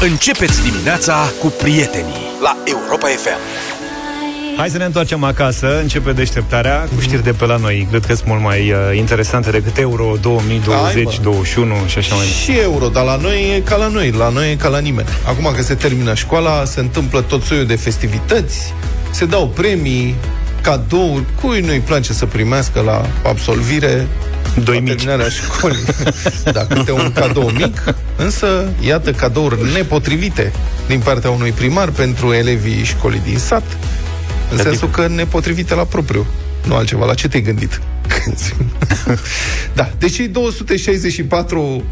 Începeți dimineața cu prietenii la Europa FM. Hai să ne întoarcem acasă, începe deșteptarea cu știri de pe la noi. Cred că sunt mult mai uh, interesante decât Euro 2020, 21 și așa mai Și euro, dar la noi e ca la noi, la noi e ca la nimeni. Acum că se termină școala, se întâmplă tot soiul de festivități, se dau premii, cadouri, cui nu-i place să primească la absolvire Doi la mici. terminarea școlii. da, câte un cadou mic, însă, iată, cadouri nepotrivite din partea unui primar pentru elevii școlii din sat, în sensul că nepotrivite la propriu, nu altceva. La ce te-ai gândit? da, deci cei 264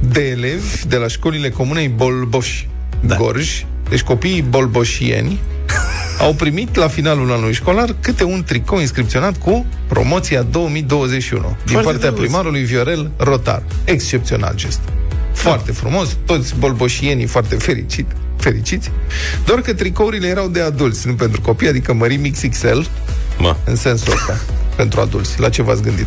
de elevi de la școlile comunei Bolboș, da. Gorj, deci copiii bolboșieni, au primit la finalul anului școlar câte un tricou inscripționat cu promoția 2021 din Foarte partea drăguț. primarului Viorel Rotar. Excepțional gest. Foarte frumos, toți bolboșienii foarte fericit, fericiți, doar că tricourile erau de adulți, nu pentru copii, adică mărimi XXL, Mă. în sensul ăsta, pentru adulți. La ce v-ați gândit?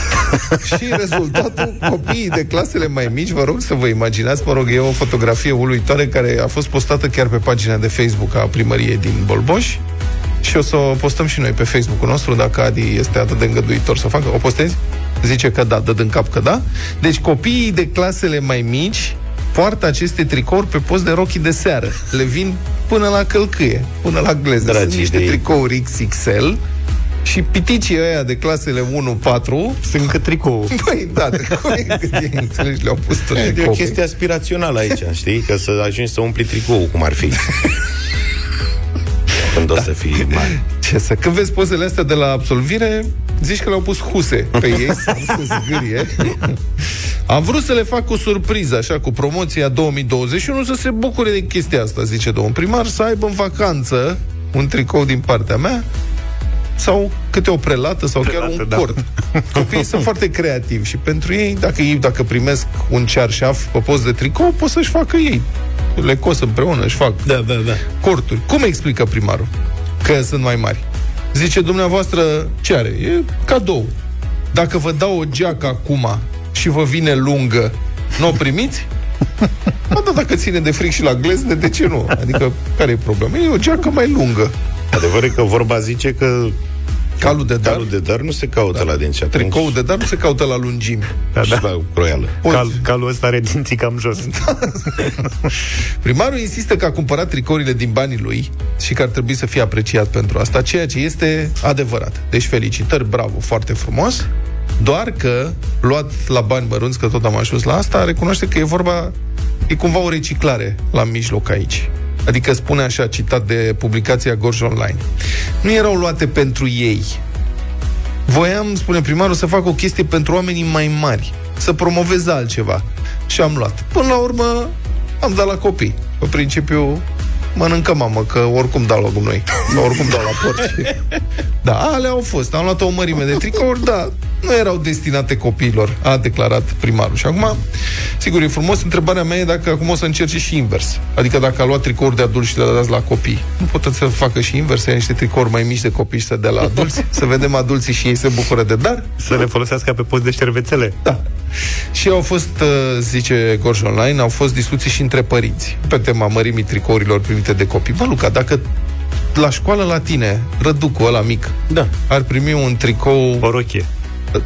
și rezultatul, copiii de clasele mai mici, vă rog să vă imaginați, mă rog, e o fotografie uluitoare care a fost postată chiar pe pagina de Facebook a primăriei din Bolboș și o să o postăm și noi pe Facebook-ul nostru, dacă Adi este atât de îngăduitor să o facă. O postezi? Zice că da, dă din cap că da. Deci copiii de clasele mai mici poartă aceste tricouri pe post de rochii de seară. Le vin până la călcâie, până la gleză. Sunt Dragii niște de ei. tricouri XXL și piticii ăia de clasele 1-4 Sunt cât tricou. Păi, da, tricouri cât e, înțelegi, le-au pus tot E o tricou. chestie aspirațională aici, știi? Că să ajungi să umpli tricou, cum ar fi. Când o să fii mare. Ce să... Când vezi pozele astea de la absolvire, zici că le-au pus huse pe ei să nu se zgârie. Am vrut să le fac o surpriză, așa, cu promoția 2021, să se bucure de chestia asta, zice domnul primar, să aibă în vacanță un tricou din partea mea sau câte o prelată sau chiar Prelată, un da. cort. Copiii sunt foarte creativi și pentru ei, dacă ei dacă primesc un cearșaf pe post de tricou, pot să-și facă ei. Le cos împreună, își fac Da, da, da. corturi. Cum explică primarul că sunt mai mari? Zice, dumneavoastră, ce are? E cadou. Dacă vă dau o geacă acum și vă vine lungă, nu o primiți? Ba da, dacă ține de fric și la glezne, de ce nu? Adică, care e problema? E o geacă mai lungă. Adevărul e că vorba zice că Calul de dar, calul de dar nu se caută da. la dinți atunci. tricou de dar nu se caută la lungimi. Da, și da. la croială. Poți. Cal, calul ăsta are dinții cam jos. Primarul insistă că a cumpărat tricourile din banii lui și că ar trebui să fie apreciat pentru asta, ceea ce este adevărat. Deci felicitări, bravo, foarte frumos. Doar că, luat la bani mărunți, că tot am ajuns la asta, recunoaște că e vorba, e cumva o reciclare la mijloc aici. Adică spune așa, citat de publicația Gorj Online. Nu erau luate pentru ei, voiam, spune primarul, să fac o chestie pentru oamenii mai mari, să promovez altceva. Și am luat. Până la urmă, am dat la copii. Pe principiu, mănâncă mamă, că oricum dau la noi. Sau oricum dau la porci. Da, alea au fost. Am luat o mărime de tricouri, da, nu erau destinate copiilor, a declarat primarul. Și acum, sigur, e frumos, întrebarea mea e dacă acum o să încerce și invers. Adică dacă a luat tricouri de adulți și le-a dat la copii, nu pot să facă și invers, să ia niște tricouri mai mici de copii și să dea la adulți, să vedem adulții și ei se bucură de dar? Să le folosească pe post de șervețele. Da. Și au fost, uh, zice Gorj Online, au fost discuții și între părinți pe tema mărimii tricourilor primite de copii. Bă, Luca, dacă la școală la tine, răducul ăla mic, Da. ar primi un tricou O rochie.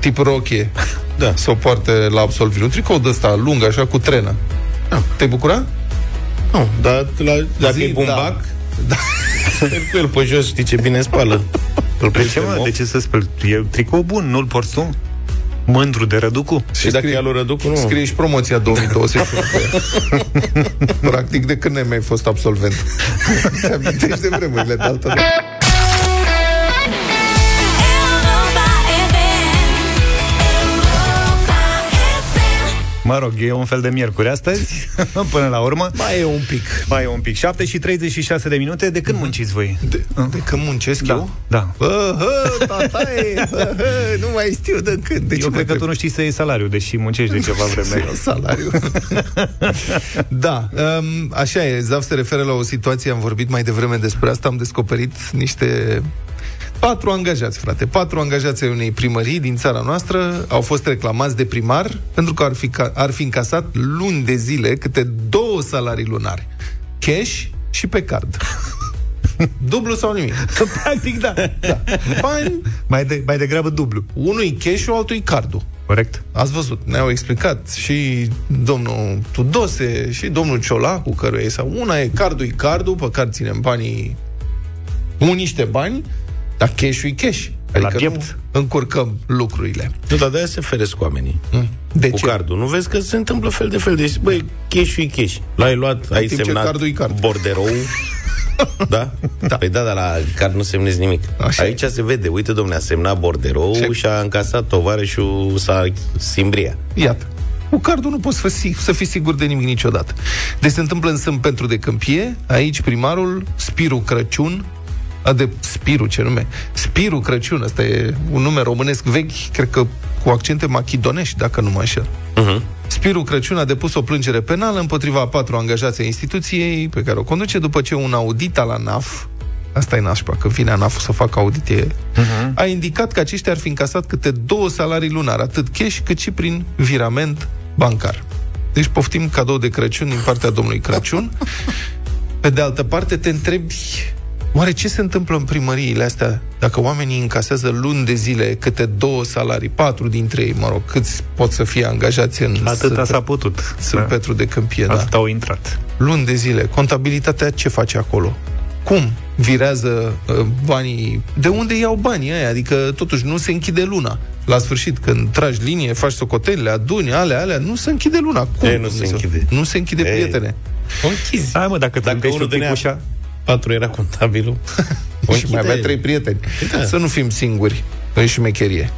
tip rochie, Da. să o poarte la absolvire. Un tricou de ăsta lung, așa, cu trenă. Da. Te-ai bucura? Nu, dar la, dacă Zi, e bumbac, da. da. cu el pe jos, știi ce bine spală. Îl De ce, mă? De ce să speli? E un tricou bun, nu-l porți tu? Mândru de răducu? Și dacă scrie- e al lui Răducu, nu. Scrie și promoția 2021 pe ea. Practic, de când n-ai mai fost absolvent? Se amintești de vremurile de altă dată. Mă rog, e un fel de miercuri astăzi, până la urmă. Mai e un pic. Mai e un pic. 7 și 36 de minute. De când munciți voi? De, de când muncesc Da, eu? da. Bă, hă, tataie, bă, hă, nu mai știu de când. De Eu cred că tu nu știi să iei salariu, deși muncești de ceva vreme. Să iau salariu. da, um, așa e. Zav se referă la o situație, am vorbit mai devreme despre asta, am descoperit niște Patru angajați, frate. Patru angajați ai unei primării din țara noastră au fost reclamați de primar pentru că ar fi, ca- ar fi încasat luni de zile câte două salarii lunare. Cash și pe card. Dublu sau nimic. Practic, da. Da. Bani, Mai, de, mai degrabă dublu. unui cash altui cardul. Corect? Ați văzut, ne-au explicat și domnul Tudose și domnul Ciolacu, căruia e sau una e cardul cardul, pe care ținem banii, un niște bani, dar cash-ul e cash. La Adică piept. nu încurcăm lucrurile. Nu, dar de-aia se feresc oamenii. De cu ce? cardul. Nu vezi că se întâmplă fel de fel. Deci, băi, cash e cash. L-ai luat, ai timp ce semnat cardul e card. borderou. da? da? Păi da, dar la card nu semnezi nimic. Așa Aici se vede. Uite, domne, a semnat borderou Ce? și a încasat tovarășul sa Simbria. Iată. Cu cardul nu poți fi, să fii sigur de nimic niciodată. Deci se întâmplă în Sânt pentru de Câmpie, aici primarul, Spiru Crăciun, a de Spiru, ce nume? Spiru Crăciun, ăsta e un nume românesc vechi, cred că cu accente machidonești, dacă nu mă înșel. Uh-huh. Spiru Crăciun a depus o plângere penală împotriva a patru angajați ai instituției pe care o conduce după ce un audit al ANAF Asta e nașpa, că vine ANAF să facă audit e... uh-huh. A indicat că aceștia ar fi încasat câte două salarii lunare, atât cash cât și prin virament bancar. Deci poftim cadou de Crăciun din partea domnului Crăciun. Pe de altă parte, te întrebi Oare ce se întâmplă în primăriile astea dacă oamenii încasează luni de zile câte două salarii, patru dintre ei, mă rog, câți pot să fie angajați în Atâta Sânt- s-a putut. Sânt Petru de Câmpie, da. Atât au intrat. Luni de zile. Contabilitatea ce face acolo? Cum virează uh, banii? De unde iau banii aia? Adică, totuși, nu se închide luna. La sfârșit, când tragi linie, faci socotelele, aduni, alea, alea, nu se închide luna. Cum? Ei, nu se Dumnezeu? închide. Nu se închide, Ei. prietene. O închizi. Hai mă, dacă te Dacă înveți unul un pic dădea- ușa... Patru era contabilul. O și mai avea închide. trei prieteni. Da. Să nu fim singuri în șmecherie.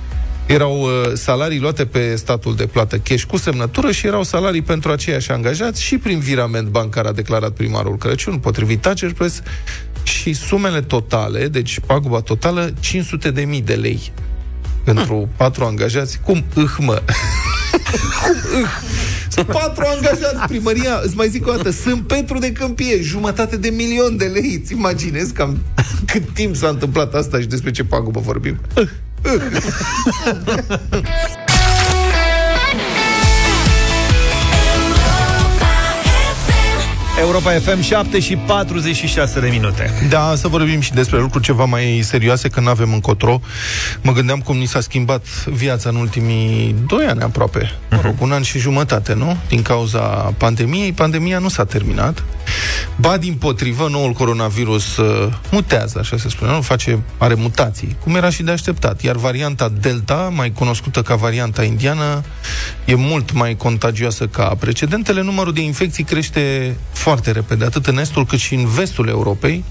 Erau uh, salarii luate pe statul de plată cash cu semnătură și erau salarii pentru aceiași angajați și prin virament bancar a declarat primarul Crăciun, potrivit Tacer Press, și sumele totale, deci paguba totală, 500 de mii de lei pentru patru angajați. Cum îh, mă? Cum îh? Sunt patru angajați primăria, îți mai zic o dată, sunt Petru de Câmpie, jumătate de milion de lei. Îți imaginezi cam cât timp s-a întâmplat asta și despre ce pagubă vorbim? Europa FM 7 și 46 de minute. Da, să vorbim și despre lucruri ceva mai serioase, că nu avem încotro. Mă gândeam cum ni s-a schimbat viața în ultimii doi ani aproape. Mă rog, un an și jumătate, nu? Din cauza pandemiei. Pandemia nu s-a terminat. Ba, din potrivă, noul coronavirus uh, mutează, așa se spune, nu? Face, are mutații, cum era și de așteptat. Iar varianta Delta, mai cunoscută ca varianta indiană, e mult mai contagioasă ca precedentele. Numărul de infecții crește foarte repede, atât în estul cât și în vestul Europei.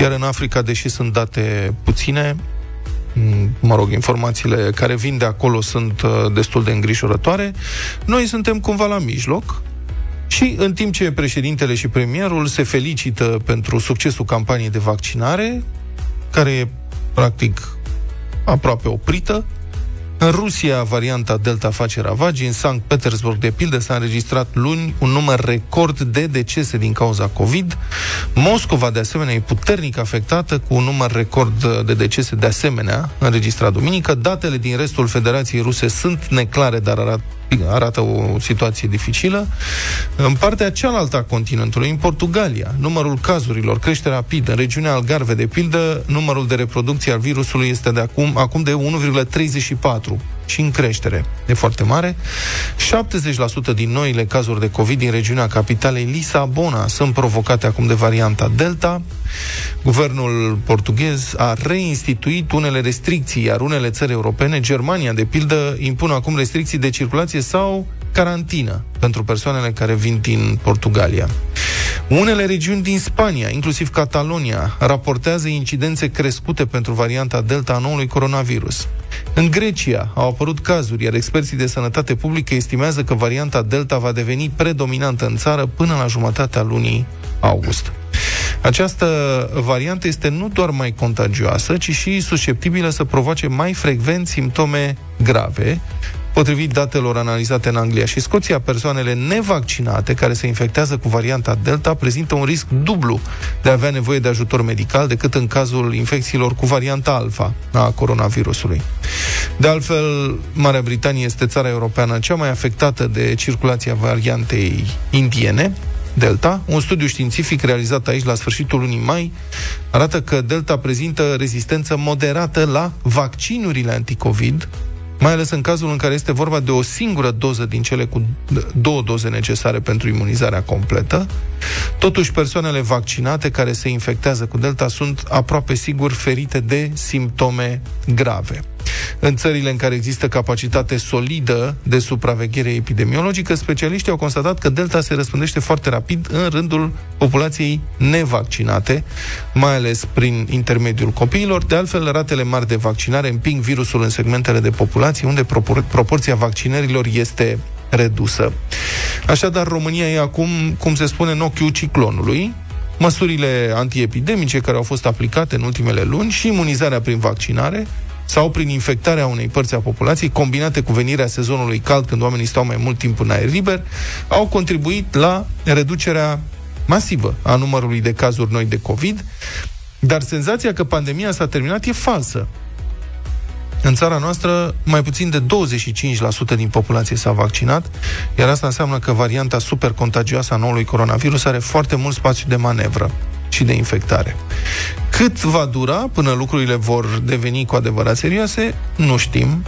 Iar în Africa, deși sunt date puține, m, mă rog, informațiile care vin de acolo sunt uh, destul de îngrijorătoare, noi suntem cumva la mijloc și în timp ce președintele și premierul se felicită pentru succesul campaniei de vaccinare, care e practic aproape oprită, în Rusia, varianta Delta face ravagii. În Sankt Petersburg, de pildă, s-a înregistrat luni un număr record de decese din cauza COVID. Moscova, de asemenea, e puternic afectată, cu un număr record de decese de asemenea înregistrat duminică. Datele din restul Federației Ruse sunt neclare, dar arată arată o situație dificilă. În partea cealaltă a continentului, în Portugalia, numărul cazurilor crește rapid. În regiunea Algarve, de pildă, numărul de reproducție al virusului este de acum, acum de 1,34 și în creștere. E foarte mare. 70% din noile cazuri de COVID din regiunea capitalei Lisabona sunt provocate acum de varianta Delta. Guvernul portughez a reinstituit unele restricții, iar unele țări europene, Germania, de pildă, impun acum restricții de circulație sau carantină pentru persoanele care vin din Portugalia. Unele regiuni din Spania, inclusiv Catalonia, raportează incidențe crescute pentru varianta Delta a noului coronavirus. În Grecia au apărut cazuri, iar experții de sănătate publică estimează că varianta Delta va deveni predominantă în țară până la jumătatea lunii august. Această variantă este nu doar mai contagioasă, ci și susceptibilă să provoace mai frecvent simptome grave, Potrivit datelor analizate în Anglia și Scoția, persoanele nevaccinate care se infectează cu varianta Delta prezintă un risc dublu de a avea nevoie de ajutor medical decât în cazul infecțiilor cu varianta Alpha a coronavirusului. De altfel, Marea Britanie este țara europeană cea mai afectată de circulația variantei indiene, Delta. Un studiu științific realizat aici la sfârșitul lunii mai arată că Delta prezintă rezistență moderată la vaccinurile anticovid, mai ales în cazul în care este vorba de o singură doză din cele cu două doze necesare pentru imunizarea completă. Totuși, persoanele vaccinate care se infectează cu Delta sunt aproape sigur ferite de simptome grave. În țările în care există capacitate solidă de supraveghere epidemiologică, specialiștii au constatat că Delta se răspândește foarte rapid în rândul populației nevaccinate, mai ales prin intermediul copiilor. De altfel, ratele mari de vaccinare împing virusul în segmentele de populație unde propor- proporția vaccinărilor este redusă. Așadar, România e acum, cum se spune, în ochiul ciclonului, măsurile antiepidemice care au fost aplicate în ultimele luni și imunizarea prin vaccinare sau prin infectarea unei părți a populației, combinate cu venirea sezonului cald, când oamenii stau mai mult timp în aer liber, au contribuit la reducerea masivă a numărului de cazuri noi de COVID, dar senzația că pandemia s-a terminat e falsă. În țara noastră, mai puțin de 25% din populație s-a vaccinat, iar asta înseamnă că varianta super contagioasă a noului coronavirus are foarte mult spațiu de manevră și de infectare. Cât va dura până lucrurile vor deveni cu adevărat serioase, nu știm.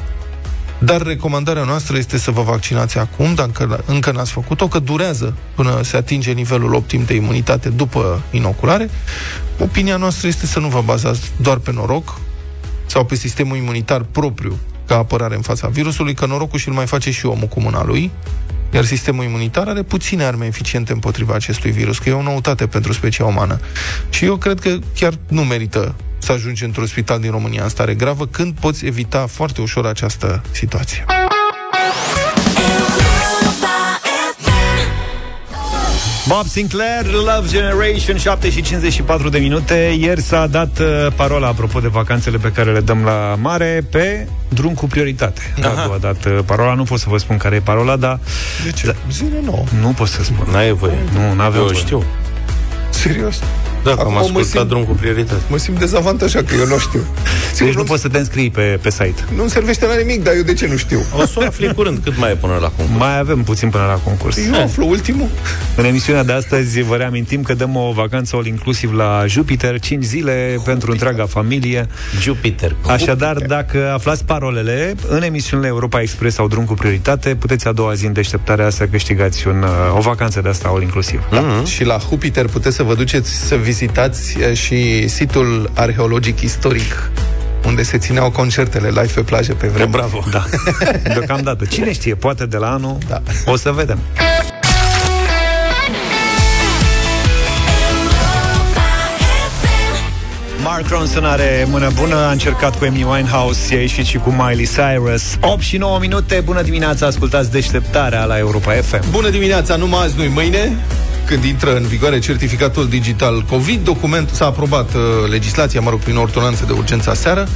Dar recomandarea noastră este să vă vaccinați acum, dacă încă n-ați făcut-o, că durează până se atinge nivelul optim de imunitate după inoculare. Opinia noastră este să nu vă bazați doar pe noroc sau pe sistemul imunitar propriu ca apărare în fața virusului, că norocul și-l mai face și omul cu mâna lui, iar sistemul imunitar are puține arme eficiente împotriva acestui virus, că e o noutate pentru specia umană. Și eu cred că chiar nu merită să ajungi într-un spital din România în stare gravă, când poți evita foarte ușor această situație. Bob Sinclair, Love Generation, 7 și 54 de minute. Ieri s-a dat uh, parola, apropo de vacanțele pe care le dăm la mare, pe drum cu prioritate. Radu a dat uh, parola, nu pot să vă spun care e parola, dar De ce? Zile nouă. nu pot să spun. N-ai voie. Nu, n-avem Eu voie. știu. Serios? Da, că am Acum mă ascultat simt- drum cu prioritate. Mă simt dezavantajat că eu nu știu. Sigur, Deci nu poți să te înscrii pe, pe site. nu servește la nimic, dar eu de ce nu știu? O să o afli curând, cât mai e până la concurs. Mai avem puțin până la concurs. Eu aflu ultimul. În emisiunea de astăzi vă reamintim că dăm o vacanță all inclusiv la Jupiter, 5 zile pentru întreaga familie. Jupiter. Așadar, dacă aflați parolele în emisiunile Europa Express sau Drum cu prioritate, puteți a doua zi în deșteptarea să câștigați un, uh, o vacanță de asta all inclusiv. Da. Și la Jupiter puteți să vă duceți să vizitați eh, și situl arheologic istoric unde se țineau concertele live pe plajă pe vremuri. Bravo. Da, deocamdată. Cine știe, poate de la anul Da. o să vedem. Mark Ronson are mână bună, a încercat cu Amy Winehouse, i-a ieșit și cu Miley Cyrus. 8 și 9 minute, bună dimineața, ascultați deșteptarea la Europa FM. Bună dimineața, numai azi, nu mâine, când intră în vigoare certificatul digital COVID, document s-a aprobat uh, legislația, mă rog, prin ordonanță de urgență aseară.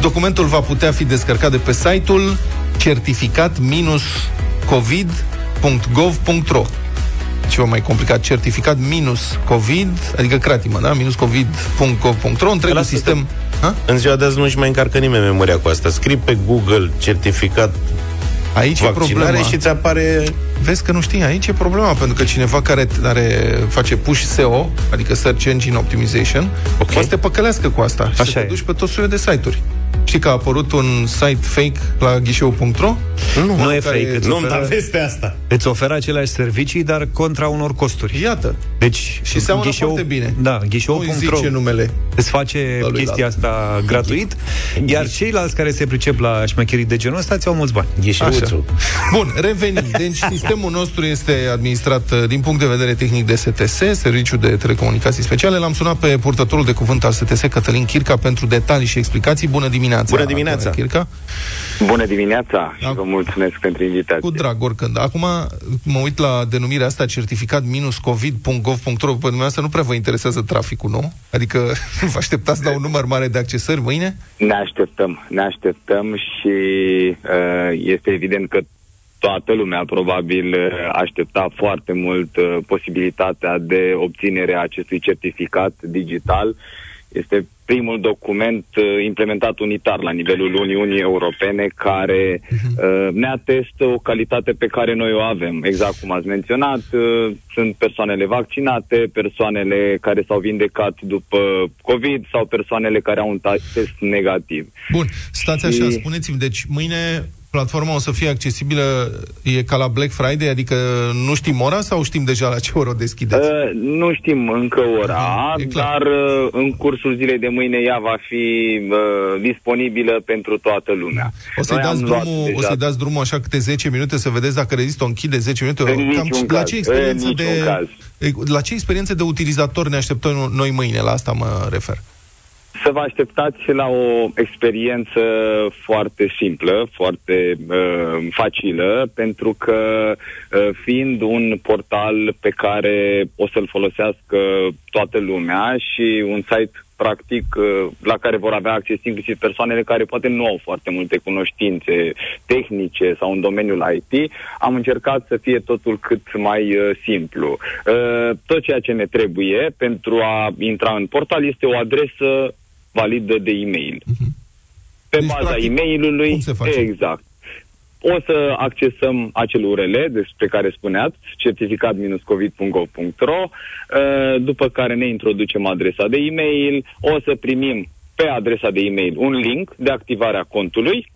Documentul va putea fi descărcat de pe site-ul certificat-covid.gov.ro ceva mai complicat, certificat minus COVID, adică cratimă, da? Minus covid.gov.ro, întregul Lasă-te. sistem... Ha? În ziua de azi nu-și mai încarcă nimeni memoria cu asta. Scrii pe Google certificat Aici e vaccinare problema. și ți apare... Vezi că nu știi, aici e problema, pentru că cineva care are, face push SEO, adică Search Engine Optimization, Ok. poate să te păcălească cu asta și Așa să te e. duci pe tot soiul de site-uri. Știi că a apărut un site fake la ghișeu.ro? Nu, nu e care- fake, îți Nu-mi da oferă, veste asta. îți oferă aceleași servicii, dar contra unor costuri. Iată. Deci, Și seamănă foarte bine. Da, Nu ghișeu.ro zice numele. îți face Ăluilalt. chestia asta gratuit, iar ceilalți care se pricep la șmecherii de genul ăsta ți-au mulți bani. Ghișeuțul. Bun, revenim. Deci sistemul nostru este administrat uh, din punct de vedere tehnic de STS, Serviciul de Telecomunicații Speciale. L-am sunat pe purtătorul de cuvânt al STS, Cătălin Chirca, pentru detalii și explicații. Bună dimineața! Bună dimineața! domnule Chirca. Bună dimineața și Da. vă mulțumesc pentru invitație. Cu drag, oricând. Acum mă uit la denumirea asta, certificat minus covid.gov.ro. Pe dumneavoastră nu prea vă interesează traficul, nu? Adică vă așteptați la un număr mare de accesări mâine? Ne așteptăm, ne așteptăm și uh, este evident că toată lumea probabil uh, aștepta foarte mult uh, posibilitatea de obținere a acestui certificat digital. Este primul document uh, implementat unitar la nivelul Uniunii Europene care uh, ne atestă o calitate pe care noi o avem. Exact cum ați menționat, uh, sunt persoanele vaccinate, persoanele care s-au vindecat după COVID sau persoanele care au un ta- test negativ. Bun, stați așa, Și- spuneți-mi, deci mâine platforma o să fie accesibilă, e ca la Black Friday, adică nu știm ora sau știm deja la ce oră o deschideți? Uh, nu știm încă ora, E clar. dar uh, în cursul zilei de mâine ea va fi uh, disponibilă pentru toată lumea. O să-i, Noi dați am luat drumul, o deja- să-i dați drumul așa câte 10 minute să vedeți dacă rezistă, o închide 10 minute. În niciun la caz, ce experiență în de niciun caz. la ce experiență de utilizator ne așteptăm noi mâine? La asta mă refer. Să vă așteptați la o experiență foarte simplă, foarte uh, facilă, pentru că uh, fiind un portal pe care o să-l folosească toată lumea și un site practic uh, la care vor avea acces inclusiv persoanele care poate nu au foarte multe cunoștințe tehnice sau în domeniul IT, am încercat să fie totul cât mai uh, simplu. Uh, tot ceea ce ne trebuie pentru a intra în portal este o adresă validă de e-mail. Pe Deci, baza practic, e-mailului, cum se face? exact. O să accesăm acel URL despre care spuneați, certificat-covid.gov.ro, uh, după care ne introducem adresa de e-mail, o să primim pe adresa de e-mail un link de activare a contului,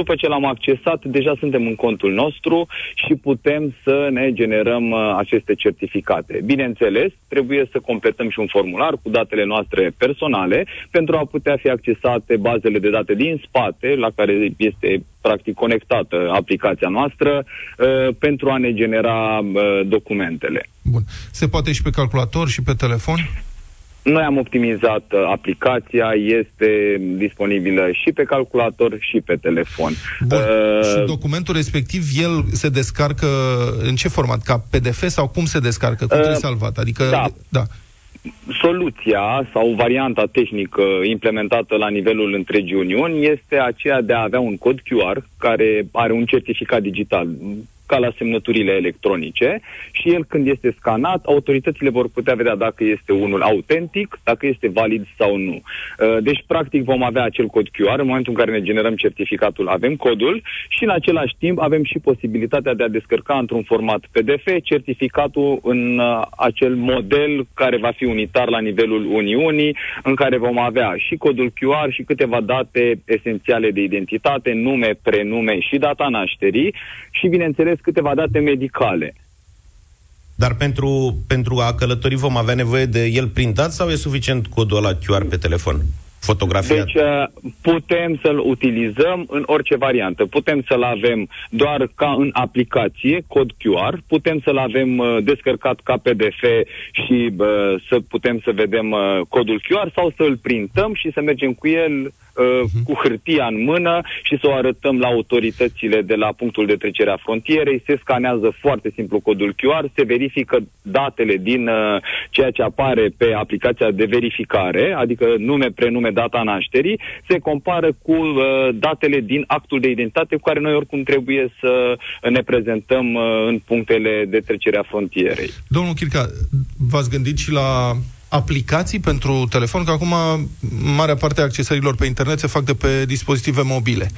după ce l-am accesat, deja suntem în contul nostru și putem să ne generăm uh, aceste certificate. Bineînțeles, trebuie să completăm și un formular cu datele noastre personale pentru a putea fi accesate bazele de date din spate, la care este practic conectată aplicația noastră, uh, pentru a ne genera uh, documentele. Bun. Se poate și pe calculator și pe telefon? Noi am optimizat uh, aplicația, este disponibilă și pe calculator și pe telefon. Bun. Uh, și documentul respectiv, el se descarcă în ce format? Ca PDF sau cum se descarcă? Cum Uh, trebuie salvat? Adică, da. da. soluția sau varianta tehnică implementată la nivelul întregii Uniuni este aceea de a avea un cod QR care are un certificat digital ca la semnăturile electronice și el când este scanat, autoritățile vor putea vedea dacă este unul autentic, dacă este valid sau nu. Uh, Deci, practic, vom avea acel cod QR, în momentul în care ne generăm certificatul, avem codul și în același timp avem și posibilitatea de a descărca într-un format PDF certificatul în uh, acel model care va fi unitar la nivelul Uniunii, în care vom avea și codul QR și câteva date esențiale de identitate, nume, prenume și data nașterii și, bineînțeles, câteva date medicale. Dar pentru, pentru a călători vom avea nevoie de el printat sau e suficient codul ăla QR pe telefon? Fotografiat? Deci uh, putem să-l utilizăm în orice variantă. Putem să-l avem doar ca în aplicație, cod QR, putem să-l avem uh, descărcat ca PDF și uh, să putem să vedem uh, codul QR sau să-l printăm și să mergem cu el uh, cu hârtia în mână și să o arătăm la autoritățile de la punctul de trecere a frontierei. Se scanează foarte simplu codul QR, se verifică datele din uh, ceea ce apare pe aplicația de verificare, adică nume, prenume, data nașterii, se compară cu uh, datele din actul de identitate cu care noi oricum trebuie să ne prezentăm uh, în punctele de trecere a frontierei. Domnul Chirca, v-ați gândit și la aplicații pentru telefon? Că acum marea parte a accesărilor pe internet se fac de pe dispozitive mobile.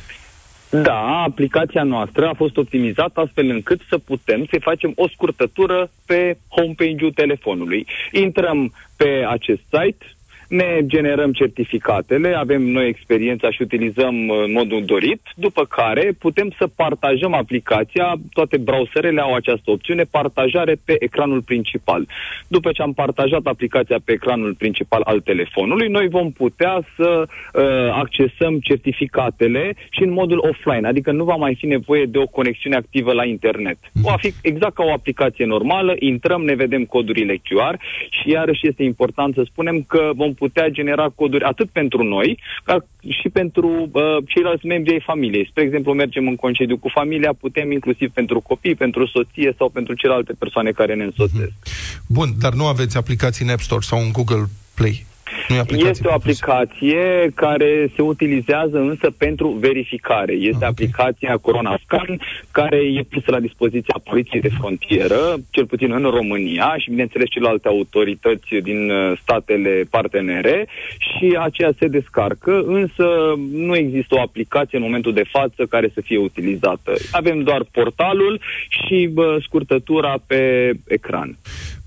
Da, aplicația noastră a fost optimizată astfel încât să putem să facem o scurtătură pe homepage-ul telefonului. Intrăm pe acest site, ne generăm certificatele, avem noi experiența și utilizăm uh, în modul dorit, după care putem să partajăm aplicația, toate browserele au această opțiune, partajare pe ecranul principal. După ce am partajat aplicația pe ecranul principal al telefonului, noi vom putea să uh, accesăm certificatele și în modul offline, adică nu va mai fi nevoie de o conexiune activă la internet. Va fi exact ca o aplicație normală, intrăm, ne vedem codurile QR și iarăși este important să spunem că vom putea genera coduri atât pentru noi, ca și pentru uh, ceilalți membri ai familiei. Spre exemplu, mergem în concediu cu familia, putem inclusiv pentru copii, pentru soție sau pentru celelalte persoane care ne însoțesc. Bun, dar nu aveți aplicații în App Store sau în Google Play? Nu e aplicație Este o propusă. aplicație care se utilizează însă pentru verificare. Este Ah, ok. aplicația Corona Scan, care e pusă la dispoziția Poliției de Frontieră, cel puțin în România și, bineînțeles, celelalte autorități din uh, statele partenere și aceea se descarcă, însă nu există o aplicație în momentul de față care să fie utilizată. Avem doar portalul și bă, scurtătura pe ecran.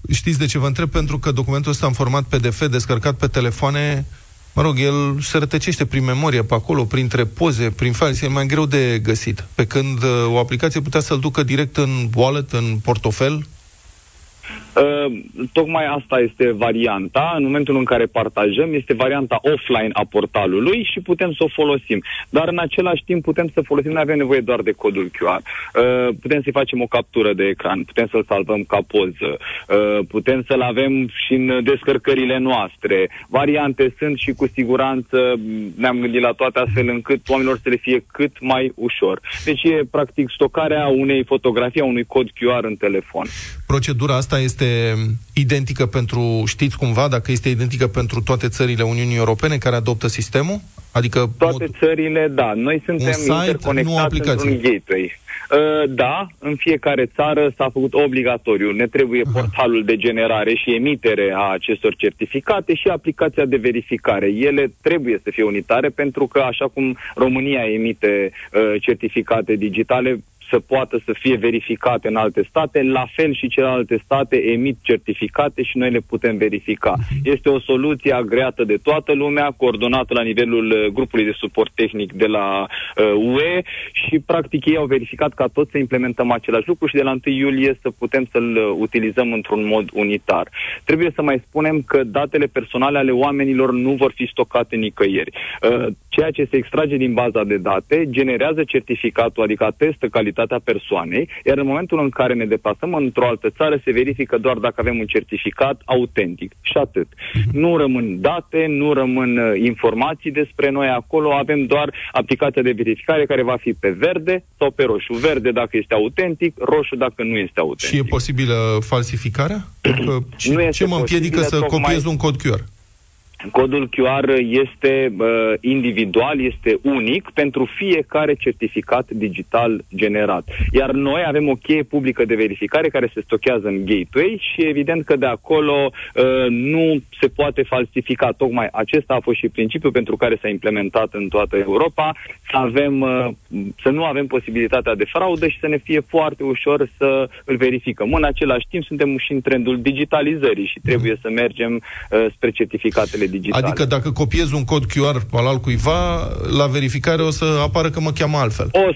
Știți de ce vă întreb? Pentru că documentul ăsta în format PDF, descărcat pe telefoane, mă rog, el se rătăcește prin memorie pe acolo, printre poze, prin files, e mai greu de găsit. Pe când uh, o aplicație putea să-l ducă direct în wallet, în portofel, Uh, tocmai asta este varianta. În momentul în care partajăm, este varianta offline a portalului și putem să o folosim. Dar în același timp putem să folosim, nu avem nevoie doar de codul QR. Uh, putem să-i facem o captură de ecran, putem să-l salvăm ca poză, uh, putem să-l avem și în descărcările noastre. Variante sunt și cu siguranță ne-am gândit la toate astfel încât oamenilor să le fie cât mai ușor. Deci e practic stocarea unei fotografii, a unui cod QR în telefon. procedura asta este identică pentru, știți cumva, dacă este identică pentru toate țările Uniunii Europene care adoptă sistemul? Adică Toate țările, da. Noi suntem site, nu o interconectați aplicație. într-un gateway. Uh, da, în fiecare țară s-a făcut obligatoriu. Ne trebuie portalul de generare și emitere a acestor certificate și aplicația de verificare. Ele trebuie să fie unitare pentru că, așa cum România emite uh, certificate digitale, să poată să fie verificate în alte state, la fel și celelalte state emit certificate și noi le putem verifica. Este o soluție agreată de toată lumea, coordonată la nivelul uh, grupului de suport tehnic de la uh, UE și practic ei au verificat ca toți să implementăm același lucru și de la 1 iulie să putem să-l uh, utilizăm într-un mod unitar. Trebuie să mai spunem că datele personale ale oamenilor nu vor fi stocate nicăieri. Uh, ceea ce se extrage din baza de date generează certificatul, adică atestă calitatea persoanei, iar în momentul în care ne deplasăm într-o altă țară se verifică doar dacă avem un certificat autentic și atât. Nu rămân date, nu rămân uh, informații despre noi acolo, avem doar aplicația de verificare care va fi pe verde sau pe roșu. Verde dacă este autentic, roșu dacă nu este autentic. și e posibilă falsificarea? Că ce, Nu este ce mă împiedică posibilă, să tocmai- copiez un cod QR? Codul QR este uh, individual, este unic pentru fiecare certificat digital generat. Iar noi avem o cheie publică de verificare care se stochează în gateway și evident că de acolo uh, nu se poate falsifica. Tocmai acesta a fost și principiul pentru care s-a implementat în toată Europa, să, avem, uh, să nu avem posibilitatea de fraudă și să ne fie foarte ușor să îl verificăm. În același timp suntem și în trendul digitalizării și trebuie să mergem uh, spre certificatele digitale. Adică dacă copiez un cod QR al altcuiva, la verificare o să apară că mă cheamă altfel. o,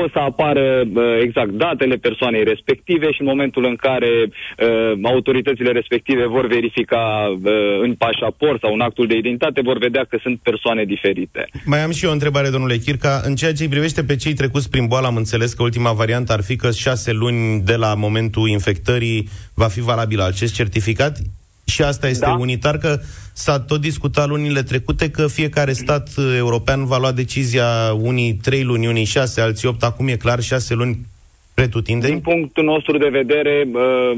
o să apară uh, exact datele persoanei respective și în momentul în care uh, autoritățile respective vor verifica uh, în pașaport sau în actul de identitate, vor vedea că sunt persoane diferite. Mai am și eu o întrebare, domnule Chirca. În ceea ce îi privește pe cei trecuți prin boală, am înțeles că ultima variantă ar fi că șase luni de la momentul infectării va fi valabil acest certificat. Și asta este Da. unitar, că s-a tot discutat lunile trecute că fiecare stat uh, european va lua decizia unii trei luni, unii șase, alții opt. Acum e clar, șase luni pretutindeni. Din punctul nostru de vedere uh,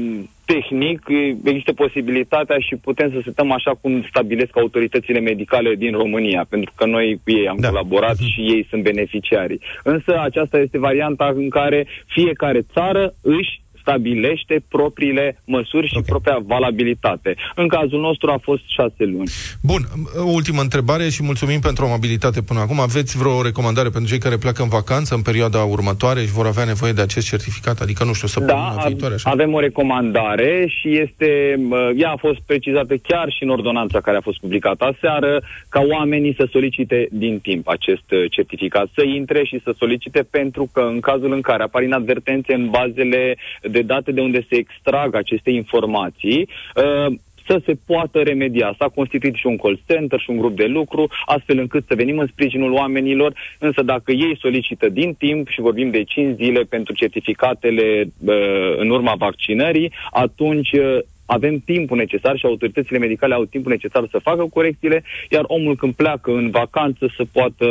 tehnic, există posibilitatea și putem să setăm așa cum stabilesc autoritățile medicale din România, pentru că noi cu ei am Da. da. colaborat și ei sunt beneficiarii. Însă aceasta este varianta în care fiecare țară își stabilește propriile măsuri și Ok. okay. propria valabilitate. În cazul nostru a fost șase luni. Bun, o ultimă întrebare și mulțumim pentru amabilitate până acum. Aveți vreo recomandare pentru cei care pleacă în vacanță în perioada următoare și vor avea nevoie de acest certificat? Adică, nu știu, săptămâna Da, viitoare, așa? avem o recomandare și este, uh, ea a fost precizată chiar și în ordonanța care a fost publicată aseară, ca oamenii să solicite din timp acest uh, certificat, să intre și să solicite pentru că în cazul în care apar inadvertențe în bazele de date de unde se extrag aceste informații, uh, să se poată remedia. S-a constituit și un call center și un grup de lucru, astfel încât să venim în sprijinul oamenilor, însă dacă ei solicită din timp și vorbim de 5 zile pentru certificatele uh, în urma vaccinării, atunci uh, avem timpul necesar și autoritățile medicale au timpul necesar să facă corecțiile, iar omul când pleacă în vacanță să poată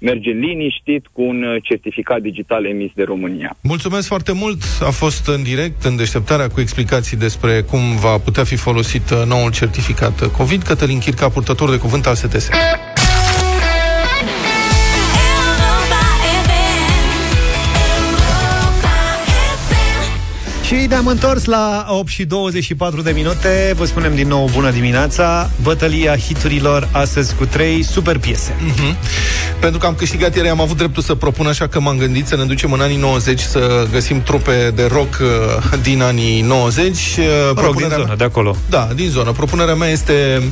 merge liniștit cu un uh, certificat digital emis de România. Mulțumesc foarte mult. A fost în direct, în deșteptarea, cu explicații despre cum va putea fi folosit uh, noul certificat COVID. Cătălin Chirca, purtător de cuvânt al STS. Și ne-am întors la 8 și 24 de minute. Vă spunem din nou bună dimineața. Bătălia hiturilor astăzi cu trei super piese. Mhm. Pentru că am câștigat ieri, am avut dreptul să propun, așa că m-am gândit să ne ducem în anii 90 să găsim trupe de rock uh, din anii 90. Uh, Rog, din propunerea zonă, mea- de acolo. Da, din zonă. Propunerea mea este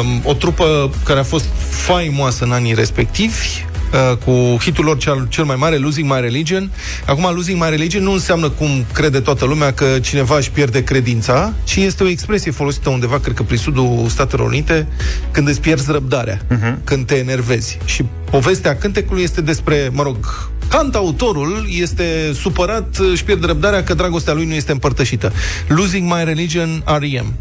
um, o trupă care a fost faimoasă în anii respectivi, uh, cu hitul lor cel, cel mai mare, Losing My Religion. Acum, Losing My Religion nu înseamnă cum crede toată lumea că cineva își pierde credința, ci este o expresie folosită undeva, cred că prin sudul Statelor Unite, când îți pierzi răbdarea, uh-huh. când te enervezi. Și povestea cântecului este despre, mă rog, Cantautorul este supărat, își pierde răbdarea că dragostea lui nu este împărtășită. Losing My Religion, R.E.M.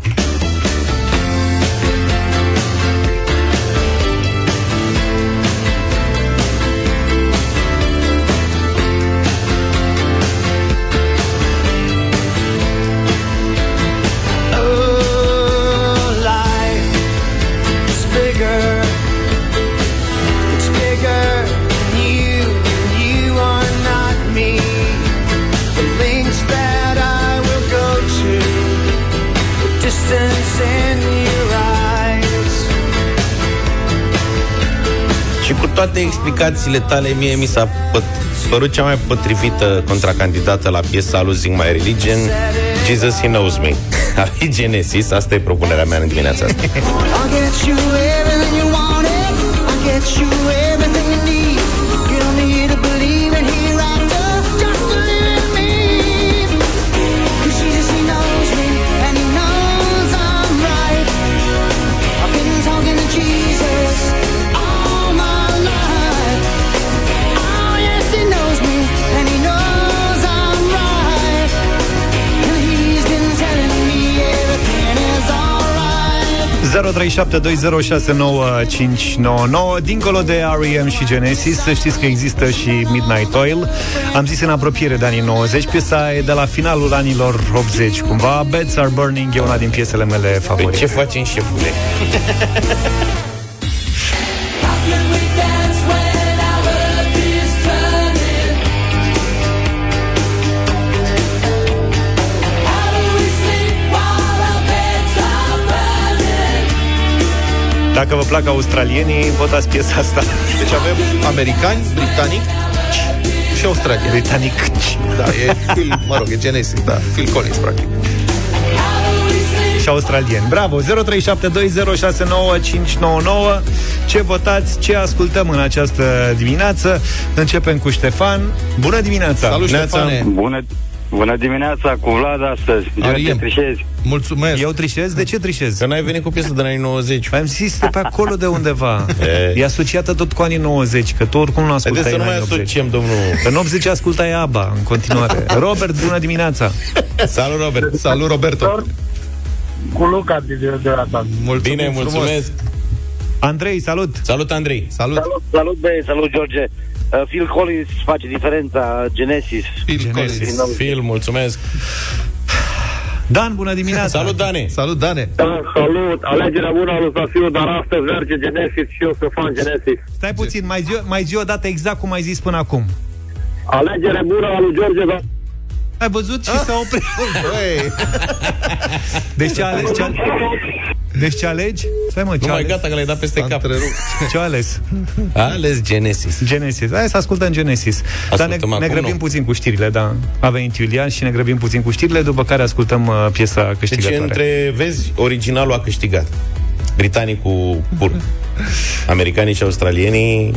toate explicațiile tale, mie mi s-a pă- părut cea mai potrivită contracandidată la piesa Losing My Religion, Jesus He Knows Me. A lui Genesis, asta e propunerea mea în dimineața asta. 0372069599 Dincolo de R.E.M. și Genesis Să știți că există și Midnight Oil Am zis în apropiere de anii 90 Piesa e de la finalul anilor 80 Cumva Beds Are Burning e una din piesele mele Păi favorite ce facem, șefule? Dacă vă plac australienii, votați piesa asta Deci avem americani, britanic și australieni. Britanic Da, e Phil, mă rog, e Genesis, da, Phil Collins, practic. și australieni. Bravo! 0372069599 Ce votați, ce ascultăm în această dimineață? Începem cu Ștefan. Bună dimineața! Salut, Neața. Ștefane! Bună, bună dimineața, cu Vlad astăzi. Ariem. George Trișezi. Mulțumesc! Eu trișez? De ce trișez? Că n-ai venit cu piesă de anii 90. Am zis de pe acolo de undeva. E. E asociată tot cu anii 90, că tu oricum nu ascultai Haideți să în nu mai anii 80. asociem, domnul. În 80 ascultai ABBA în continuare. Robert, bună dimineața! Salut, Robert. Salut, Roberto! cu Luca de, de, de la ta. Mulțumim Bine, frumos. mulțumesc. Andrei, salut! Salut, Andrei. Salut! Salut, salut, băie, salut, George. Uh, Phil Collins face diferența, Genesis. Phil Genesis. Collins. Phil, mulțumesc. Dan, bună dimineața! Salut, Dane. Salut, Dane! Da, salut, alegerea bună a lui Zafiu, dar astăzi merge Genesis și eu să fac Genesis. Stai puțin, mai zi, mai zi o dată exact cum ai zis până acum. Alegere bună a lui George Zafiu. Ai văzut și s-a oprit. Băi, Deci ce alegi? Ce, deci ce alegi? Stai mă, ce Nu mai ales? gata că le-ai dat peste am cap. întrerupt. Ce ales? A ales Genesis. Genesis. Hai să ascultăm Genesis. Dar ne, Ascultăm ne acum, grăbim nu? puțin cu știrile, da. A venit Iulian și ne grăbim puțin cu știrile, după care ascultăm uh, piesa Deci câștigătoare. între, vezi, originalul a câștigat. Britanicul pur. Americanii și australienii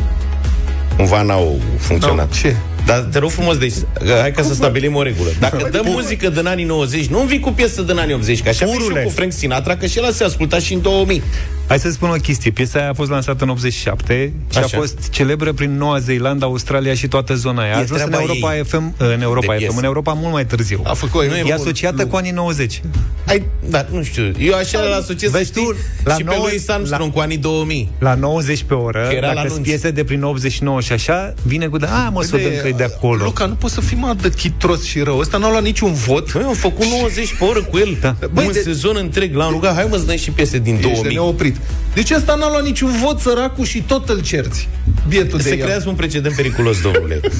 cumva n-au funcționat. No, ce? Dar te rog frumos, deci, hai ca să stabilim o regulă. Dacă dăm muzică din anii 90, nu vii cu piesă din anii 80, că așa vii și eu Purule. cu Frank Sinatra, că și el se asculta și în 2000. Hai să spun o chestie. Piesa aia a fost lansată în 87 și Așa. a fost celebră prin Noua Zeelandă, Australia și toată zona aia. A E ajuns în treaba Europa ei. FM, în Europa De FM, piesă. în Europa mult mai târziu. A făcut E e asociată cu anii 90. Ai, da, nu știu. Eu așa îl asociez, Vezi știi, tu, la și pe nouă- lui Armstrong la- cu anii 2000. La 90 pe oră, Că era la dacă anunț. piese de prin 89 și așa, vine cu de, a, mă, să o dăm că e de acolo. Luca, nu poți să fii mai de chitros și rău. Ăsta n-a luat niciun vot. Băi, am făcut 90 pe oră cu el. Da. Băi, un de- sezon întreg l-am rugat, hai mă să dăm și piese din Ești de 2000. neoprit. Deci ăsta n-a luat niciun vot, săracul, și tot îl cerți. Bietul de Se el. creează un precedent periculos, domnule.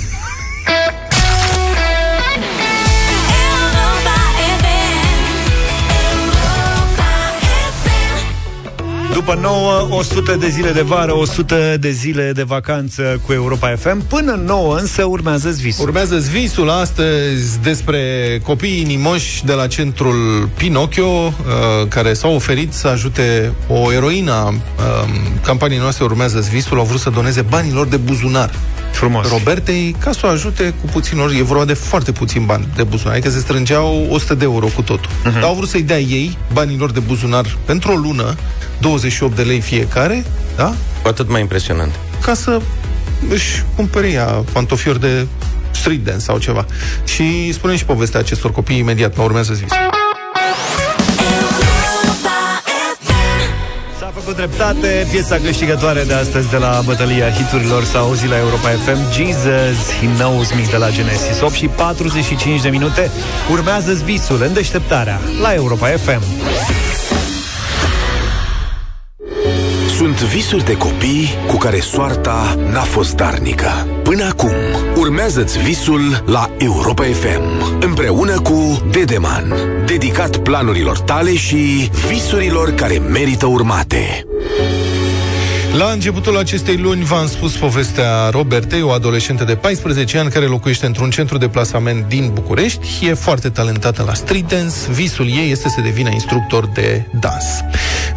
După 9, 100 de zile de vară, 100 de zile de vacanță cu Europa FM. Până în 9 însă urmează visul. Urmează visul astăzi despre copiii inimoși de la centrul Pinocchio, uh, care s-au oferit să ajute o eroină a um, campaniei noastre Urmează visul, au vrut să doneze banii lor de buzunar. Frumos. Robertei ca să o ajute cu puțin lor. E vorba de foarte puțin bani de buzunar, adică se strângeau 100 de euro cu totul. Uh-huh. Dar au vrut să-i dea ei banii lor de buzunar pentru o lună, 28 de lei fiecare, da? Cu atât mai impresionant. ca să își cumpere ea pantofiori de street dance sau ceva. Și spunem și povestea acestor copii imediat, mă urmează zi. S-a dreptate, piesa câștigătoare de astăzi de la bătălia hiturilor s-a auzit la Europa FM, Jesus, He Knows Me de la Genesis. 8 și 45 de minute, urmează visul în deșteptarea la Europa FM. Sunt visuri de copii cu care soarta n-a fost darnică. Până acum, urmează-ți visul la Europa FM, împreună cu Dedeman, dedicat planurilor tale și visurilor care merită urmate. La începutul acestei luni v-am spus povestea Robertei, o adolescentă de 14 ani care locuiește într-un centru de plasament din București. E foarte talentată la street dance. Visul ei este să devină instructor de dans.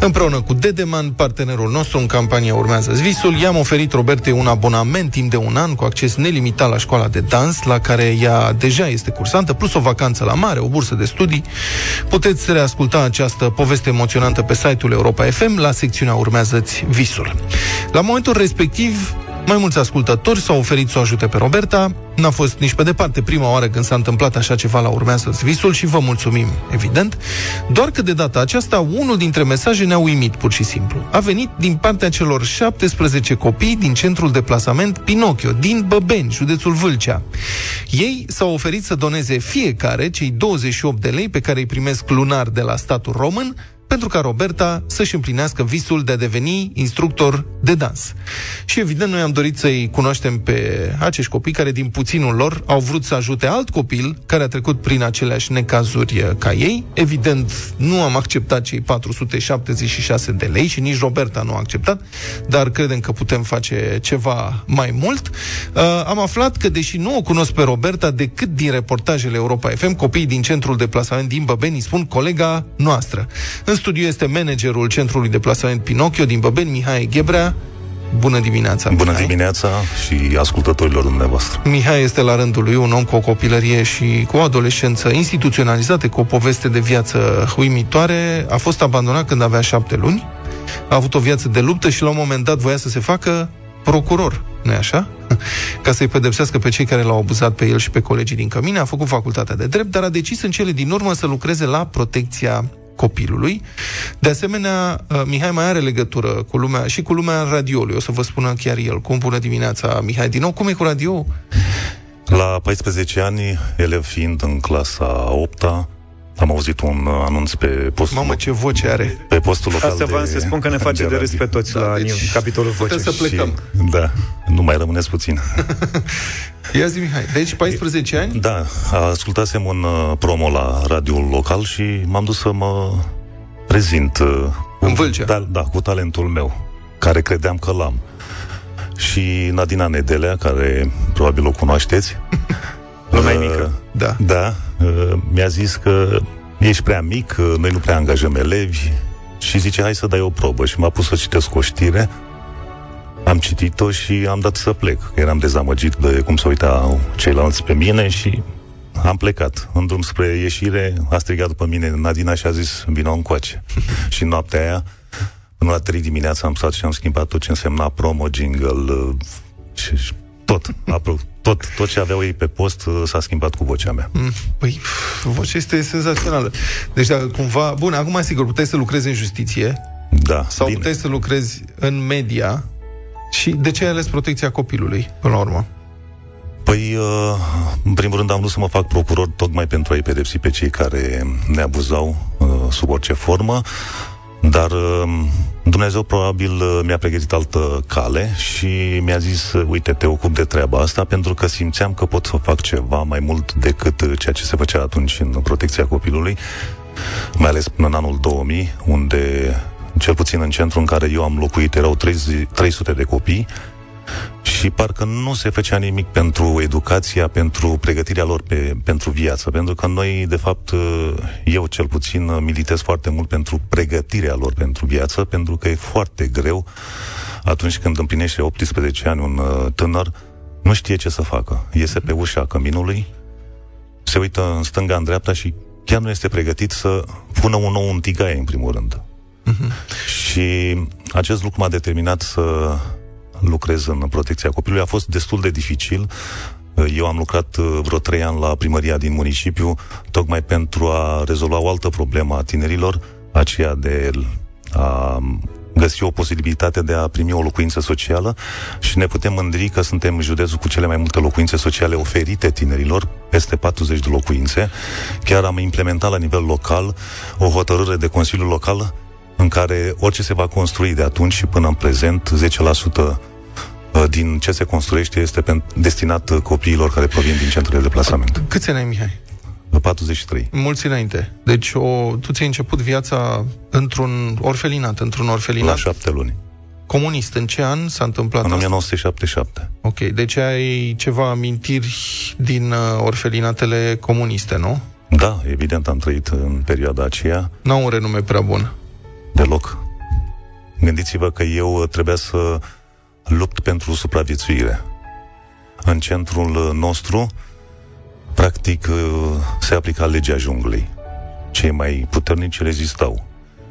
Împreună cu Dedeman, partenerul nostru în campania Urmează Visul, i-am oferit Robertei un abonament timp de un an cu acces nelimitat la școala de dans, la care ea deja este cursantă, plus o vacanță la mare, o bursă de studii. Puteți reasculta această poveste emoționantă pe site-ul Europa FM la secțiunea Urmează-ți Visul. La momentul respectiv, mai mulți ascultători s-au oferit să o ajute pe Roberta. N-a fost nici pe departe prima oară când s-a întâmplat așa ceva la urmează visul și vă mulțumim, evident. Doar că de data aceasta, unul dintre mesaje ne-a uimit pur și simplu. A venit din partea celor 17 copii din centrul de plasament Pinocchio, din Băbeni, județul Vâlcea. Ei s-au oferit să doneze fiecare cei 28 de lei pe care îi primesc lunar de la statul român, pentru ca Roberta să-și împlinească visul de a deveni instructor de dans. Și evident, noi am dorit să-i cunoaștem pe acești copii care, din puținul lor, au vrut să ajute alt copil care a trecut prin aceleași necazuri eh, ca ei. Evident, nu am acceptat cei 476 de lei și nici Roberta nu a acceptat, dar credem că putem face ceva mai mult. Uh, am aflat că, deși nu o cunosc pe Roberta decât din reportajele Europa FM, copiii din centrul de plasament din Băbeni îi spun colega noastră. În studio este managerul centrului de plasament Pinocchio din Băbeni, Mihai Ghebrea. Bună dimineața! Bună Mihai. dimineața și ascultătorilor dumneavoastră. Mihai este la rândul lui un om cu o copilărie și cu o adolescență instituționalizată, cu o poveste de viață uimitoare. A fost abandonat când avea șapte luni, a avut o viață de luptă și la un moment dat voia să se facă procuror, nu așa? Ca să-i pedepsească pe cei care l-au abuzat pe el și pe colegii din cămine, a făcut facultatea de drept, dar a decis în cele din urmă să lucreze la protecția copilului. De asemenea, uh, Mihai mai are legătură cu lumea și cu lumea radioului. O să vă spună chiar el. Cum bună dimineața, Mihai. Din nou, cum e cu radio? La 14 ani, elev fiind în clasa 8 am auzit un uh, anunț pe postul, Mamă, ce voce are. pe postul local Asta de, vreau să spun că ne face de râs radio. pe toți Da, la deci deci, capitolul voce. putem să plecăm. Și, da, nu mai rămâneți puțin. Ia zi, Mihai. Deci, 14 ani? Da, ascultasem un uh, promo la radioul local și m-am dus să mă prezint uh, În Vâlcea. Da, da, cu talentul meu, care credeam că l-am. Și Nadina Nedelea, care probabil o cunoașteți, Lumea e uh, mică. Da. Da, uh, mi-a zis că ești prea mic, uh, noi nu prea angajăm elevi și zice, hai să dai o probă. Și m-a pus să citesc o știre, am citit-o și am dat să plec. Eram dezamăgit de cum se uitau ceilalți pe mine și am plecat. În drum spre ieșire, a strigat după mine Nadina și a zis, vină încoace. și noaptea aia, Până la 3 dimineața am stat și am schimbat tot ce însemna promo, jingle uh, și, și tot, apro, tot, tot ce aveau ei pe post uh, s-a schimbat cu vocea mea. Mm, Păi, pf, vocea este senzațională. Deci, dacă cumva... Bun, acum, sigur, puteai să lucrezi în justiție Da, sau bine. puteai să lucrezi în media și de ce ai ales protecția copilului, până la urmă? Păi, uh, în primul rând am vrut să mă fac procuror tocmai pentru a-i pedepsi pe cei care ne abuzau uh, sub orice formă, dar uh, Dumnezeu probabil uh, mi-a pregătit altă cale și mi-a zis, uh, uite, te ocup de treaba asta, pentru că simțeam că pot să fac ceva mai mult decât uh, ceea ce se făcea atunci în protecția copilului, mai ales până în anul 2000, unde, cel puțin în centru în care eu am locuit, erau 30 300 de copii, și parcă nu se făcea nimic pentru educația, pentru pregătirea lor pe, pentru viață. Pentru că noi, de fapt, eu cel puțin militez foarte mult pentru pregătirea lor pentru viață, pentru că e foarte greu atunci când împlinește 18 ani un uh, tânăr, nu știe ce să facă. Iese pe ușa căminului, se uită în stânga, în dreapta și chiar nu este pregătit să pună un nou în tigaie, în primul rând. Și acest lucru m-a determinat să lucrez în protecția copilului. A fost destul de dificil. Eu am lucrat uh, vreo trei ani la primăria din municipiu, tocmai pentru a rezolva o altă problemă a tinerilor, aceea de a găsi o posibilitate de a primi o locuință socială și ne putem mândri că suntem județul cu cele mai multe locuințe sociale oferite tinerilor, peste 40 de locuințe. Chiar am implementat la nivel local o hotărâre de Consiliul Local în care orice se va construi de atunci și până în prezent, 10% din ce se construiește este pen- destinat uh, copiilor care provin din centrele de plasament. Câți ani ai, Mihai? 43. Mulți înainte. Deci, o, tu ți-ai început viața într-un orfelinat, într-un La orfelinat șapte luni. comunist. În ce an s-a întâmplat În asta? 1977. Ok, deci ai ceva amintiri din uh, orfelinatele comuniste, nu? Da, evident am trăit în perioada aceea N-au un renume prea bun. deloc. Gândiți-vă că eu uh, trebuia să lupt pentru supraviețuire. În centrul uh, nostru, practic, uh, se aplica legea junglei. Cei mai puternici rezistau.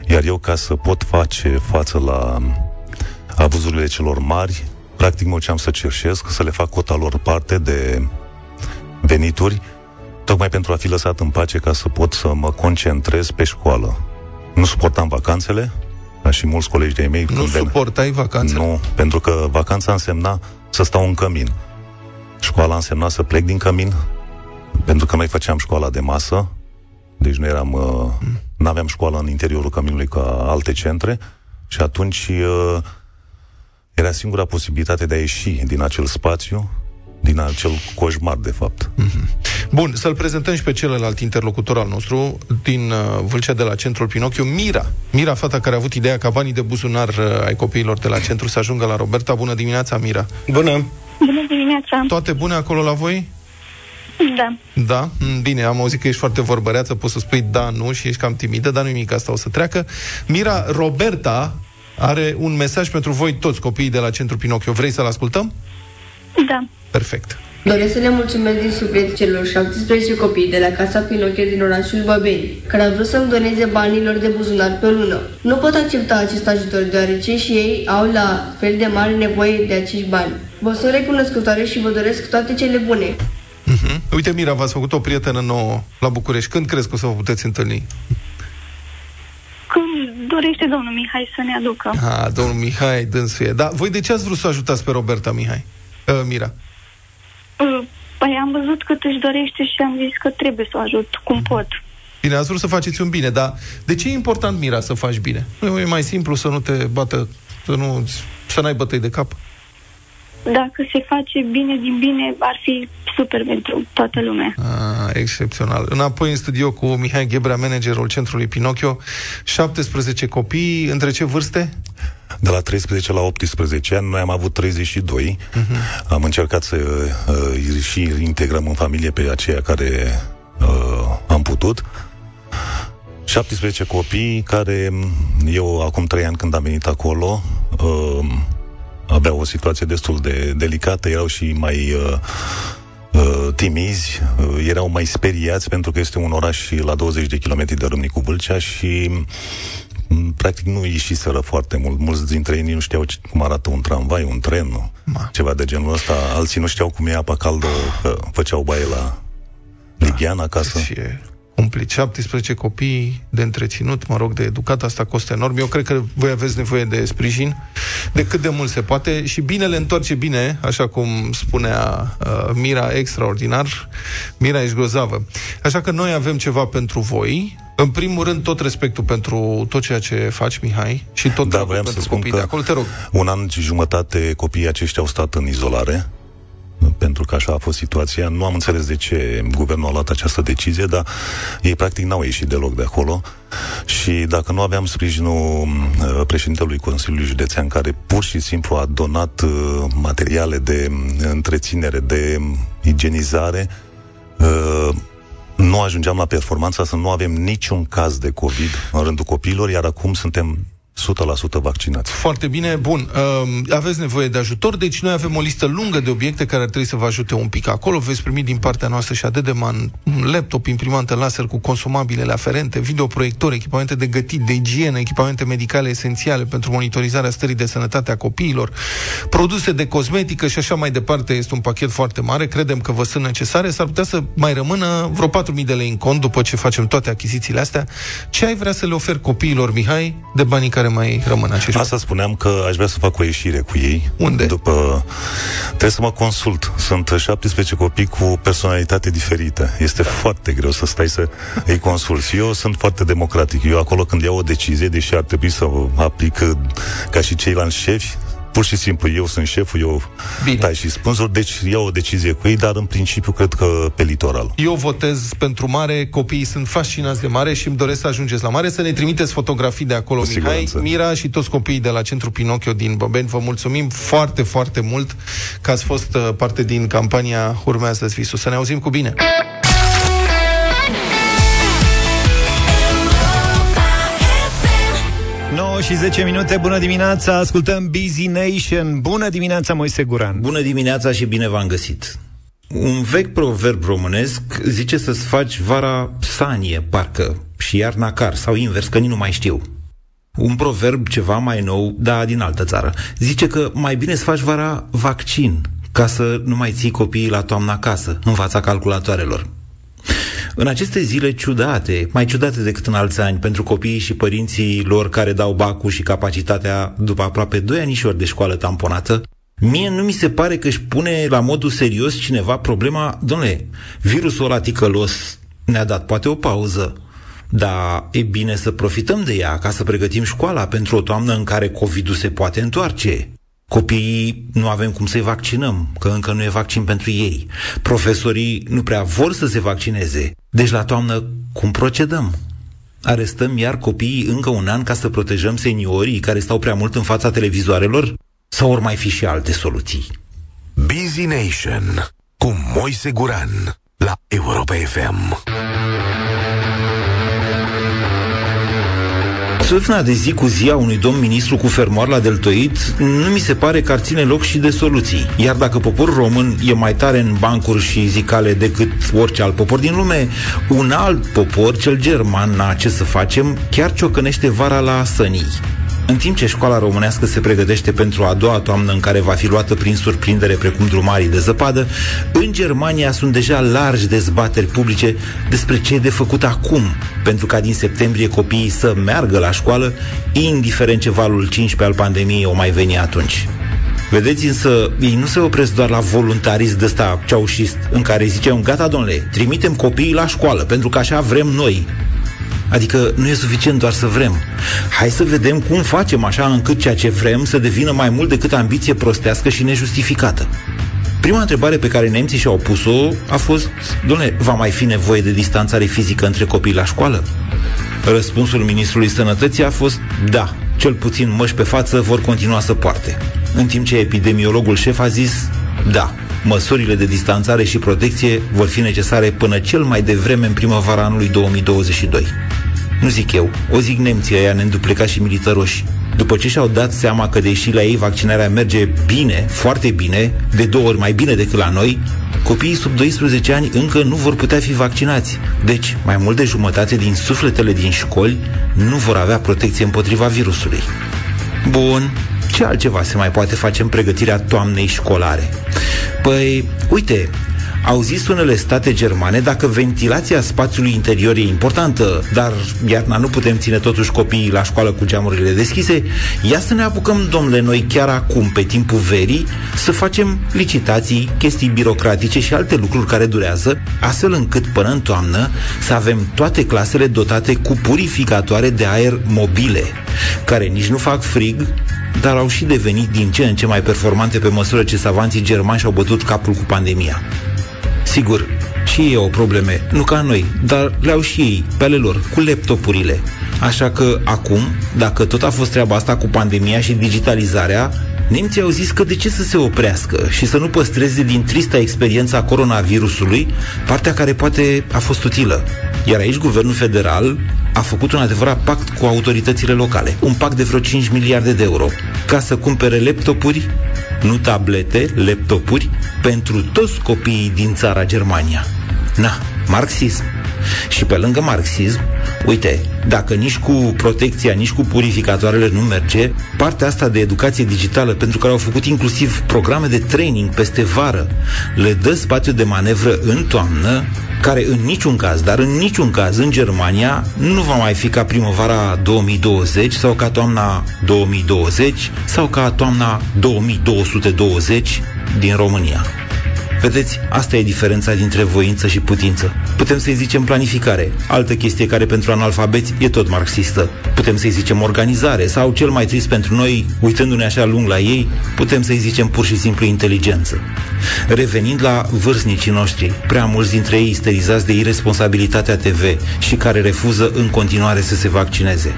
Iar eu, ca să pot face față la abuzurile celor mari, practic mă duceam să cerșesc, să le fac cota lor parte de venituri, tocmai pentru a fi lăsat în pace ca să pot să mă concentrez pe școală. Nu suportam vacanțele, ca și mulți colegi de-ai mei. Nu când ven- suportai vacanțele? Nu, pentru că vacanța însemna să stau în cămin. Școala însemna să plec din cămin, pentru că noi făceam școala de masă, deci nu eram, uh, nu aveam școală în interiorul căminului ca alte centre și atunci uh, era singura posibilitate de a ieși din acel spațiu, din acel coșmar, de fapt. Bun, să-l prezentăm și pe celălalt interlocutor al nostru din uh, Vâlcea de la Centrul Pinocchio, Mira. Mira, fata care a avut ideea ca banii de buzunar uh, ai copiilor de la centru să ajungă la Roberta. Bună dimineața, Mira. Bună! Bună dimineața! Toate bune acolo la voi? Da. Da? Mm, Bine, am auzit că ești foarte vorbăreață, poți să spui da, nu și ești cam timidă, dar nu nimic, asta o să treacă. Mira, Roberta are un mesaj pentru voi toți copiii de la Centrul Pinocchio. Vrei să-l ascultăm? Da. Perfect. Doresc să le mulțumesc din suflet celor 17 copii de la Casa Pinocchio din orașul Băbeni, care au vrut să-mi doneze banilor de buzunar pe lună. Nu pot accepta acest ajutor, deoarece și ei au la fel de mare nevoie de acești bani. Vă sunt recunoscătoare și vă doresc toate cele bune. Uh-huh. Uite, Mira, v-ați făcut o prietenă nouă la București. Când crezi că o să vă puteți întâlni? Când dorește domnul Mihai să ne aducă? Ah, domnul Mihai, dânsuie. Da, voi de ce ați vrut să ajutați pe Roberta, Mihai? Uh, Mira. Uh, Păi am văzut cât își dorește și am zis că trebuie să o ajut cum pot. Bine, ați vrut să faceți un bine, dar de ce e important, Mira, să faci bine? Nu e mai simplu să nu te bată, să nu să n-ai bătăi de cap? Dacă se face bine din bine, ar fi super pentru toată lumea. Ah, excepțional. Înapoi în studio cu Mihai Ghebrea, managerul centrului Pinocchio. 17 copii, între ce vârste? De la 13 la 18 ani, noi am avut 32. Uh-huh. Am încercat să uh, și integrăm în familie pe aceia care uh, am putut. 17 copii care, eu acum 3 ani când am venit acolo, uh, aveau o situație destul de delicată, erau și mai uh, uh, timizi, uh, erau mai speriați pentru că este un oraș la 20 de kilometri de Râmnicu Vâlcea și m, practic nu ieșiseră foarte mult. Mulți dintre ei nu știau ce- cum arată un tramvai, un tren, Ma. ceva de genul ăsta. Alții nu știau cum e apa caldă, că făceau baie la Ligian acasă. Și e cumplit 17 copii de întreținut, mă rog, de educat, asta costă enorm. Eu cred că voi aveți nevoie de sprijin de cât de mult se poate și binele întoarce bine, așa cum spunea uh, Mira, extraordinar. Mira, ești grozavă. Așa că noi avem ceva pentru voi. În primul rând, tot respectul pentru tot ceea ce faci, Mihai, și tot Da, dragul voiam să pentru spun copiii că de acolo. Te rog. un an și jumătate copiii aceștia au stat în izolare, pentru că așa a fost situația. Nu am înțeles de ce guvernul a luat această decizie, dar ei practic n-au ieșit deloc de acolo și dacă nu aveam sprijinul uh, președintelui Consiliului Județean, care pur și simplu a donat uh, materiale de mm, întreținere, de mm, igienizare, uh, nu ajungeam la performanța să nu avem niciun caz de COVID în rândul copiilor, iar acum suntem 100% vaccinați. Foarte bine, bun. Uh, aveți nevoie de ajutor, deci noi avem o listă lungă de obiecte care ar trebui să vă ajute un pic acolo. Veți primi din partea noastră și a Dedeman un laptop, imprimantă laser cu consumabilele aferente, videoproiectori, echipamente de gătit, de igienă, echipamente medicale esențiale pentru monitorizarea stării de sănătate a copiilor, produse de cosmetică și așa mai departe. Este un pachet foarte mare, credem că vă sunt necesare. S-ar putea să mai rămână vreo 4.000 de lei în cont după ce facem toate achizițiile astea. Ce ai vrea să le oferi copiilor, Mihai, de banii care mai rămân acești Asta spuneam că aș vrea să fac o ieșire cu ei. Unde? După... Trebuie să mă consult. Sunt 17 copii cu personalitate diferită. Este foarte greu să stai să îi consulți. Eu sunt foarte democratic. Eu acolo când iau o decizie, deși ar trebui să o aplic uh, ca și ceilalți șefi, pur și simplu eu sunt șeful, eu Bine. tai și spânzuri, deci iau o decizie cu ei, dar în principiu cred că pe litoral. Eu votez pentru mare, copiii sunt fascinați de mare și îmi doresc să ajungeți la mare, să ne trimiteți fotografii de acolo, Cu Mihai, siguranță. Mira și toți copiii de la Centru Pinocchio din Băbeni. Vă mulțumim foarte, foarte mult că ați fost uh, parte din campania Urmează-ți visul. Să ne auzim cu bine! 9 și 10 minute, bună dimineața, ascultăm Busy Nation. Bună dimineața, Moise Guran. Bună dimineața și bine v-am găsit. Un vechi proverb românesc zice să-ți faci vara sanie, parcă, și iarna car, sau invers, că nici nu mai știu. Un proverb ceva mai nou, dar din altă țară. Zice că mai bine să faci vara vaccin, ca să nu mai ții copiii la toamna acasă, în fața calculatoarelor. În aceste zile ciudate, mai ciudate decât în alți ani, pentru copiii și părinții lor care dau bacul și capacitatea după aproape 2 anișori de școală tamponată, mie nu mi se pare că își pune la modul serios cineva problema, domnule, virusul ăla ticălos ne-a dat poate o pauză, dar e bine să profităm de ea ca să pregătim școala pentru o toamnă în care COVID-ul se poate întoarce. Copiii nu avem cum să-i vaccinăm, că încă nu e vaccin pentru ei. Profesorii nu prea vor să se vaccineze. Deci la toamnă cum procedăm? Arestăm iar copiii încă un an ca să protejăm seniorii care stau prea mult în fața televizoarelor? Sau ori mai fi și alte soluții? Busy Nation cu Moise Guran la Europa FM. Sâfna de zi cu zi a unui domn ministru cu fermoar la deltoid nu mi se pare că ar ține loc și de soluții. Iar dacă poporul român e mai tare în bancuri și zicale decât orice alt popor din lume, un alt popor, cel german, na ce să facem, chiar ciocănește vara la sănii. În timp ce școala românească se pregătește pentru a doua toamnă în care va fi luată prin surprindere precum drumarii de zăpadă, în Germania sunt deja largi dezbateri publice despre ce e de făcut acum, pentru ca din septembrie copiii să meargă la școală, indiferent ce valul 15 al pandemiei o mai veni atunci. Vedeți însă, ei nu se opresc doar la voluntarism de ăsta ceaușist, în care ziceam, gata domnule, trimitem copiii la școală, pentru că așa vrem noi. Adică nu e suficient doar să vrem. Hai să vedem cum facem așa încât ceea ce vrem să devină mai mult decât ambiție prostească și nejustificată. Prima întrebare pe care nemții și-au pus-o a fost, domnule, va mai fi nevoie de distanțare fizică între copii la școală? Răspunsul ministrului sănătății a fost da, cel puțin măși pe față vor continua să poarte. În timp ce epidemiologul șef a zis da, măsurile de distanțare și protecție vor fi necesare până cel mai devreme în primăvara anului 2022. Nu zic eu, o zic nemții ăia neînduplecați și militaroși. După ce și-au dat seama că deși la ei vaccinarea merge bine, foarte bine, de două ori mai bine decât la noi, copiii sub 12 ani încă nu vor putea fi vaccinați. Deci, mai mult de jumătate din sufletele din școli nu vor avea protecție împotriva virusului. Bun, ce altceva se mai poate face în pregătirea toamnei școlare? Păi, uite, au zis unele state germane dacă ventilația spațiului interior e importantă, dar iarna nu putem ține totuși copiii la școală cu geamurile deschise, ia să ne apucăm, domnule, noi chiar acum, pe timpul verii, să facem licitații, chestii birocratice și alte lucruri care durează, astfel încât până în toamnă să avem toate clasele dotate cu purificatoare de aer mobile, care nici nu fac frig, dar au și devenit din ce în ce mai performante pe măsură ce savanții germani și-au bătut capul cu pandemia. Sigur, și ei au probleme, nu ca noi, dar le-au și ei, pe ale lor, cu laptopurile. Așa că acum, dacă tot a fost treaba asta cu pandemia și digitalizarea, nemții au zis că de ce să se oprească și să nu păstreze din trista experiența a coronavirusului partea care poate a fost utilă. Iar aici guvernul federal a făcut un adevărat pact cu autoritățile locale. Un pact de vreo 5 miliarde de euro. Ca să cumpere laptopuri, nu tablete, laptopuri, pentru toți copiii din țara Germania. Na, marxism. Și pe lângă marxism, uite, dacă nici cu protecția, nici cu purificatoarele nu merge, partea asta de educație digitală, pentru care au făcut inclusiv programe de training peste vară, le dă spațiu de manevră în toamnă, care în niciun caz, dar în niciun caz în Germania nu va mai fi ca primăvara 2020 sau ca toamna 2020 sau ca toamna 2220 din România. Vedeți, asta e diferența dintre voință și putință. Putem să-i zicem planificare, altă chestie care pentru analfabeți e tot marxistă. Putem să-i zicem organizare sau, cel mai trist pentru noi, uitându-ne așa lung la ei, putem să-i zicem pur și simplu inteligență. Revenind la vârstnicii noștri, prea mulți dintre ei isterizați de irresponsabilitatea TV și care refuză în continuare să se vaccineze.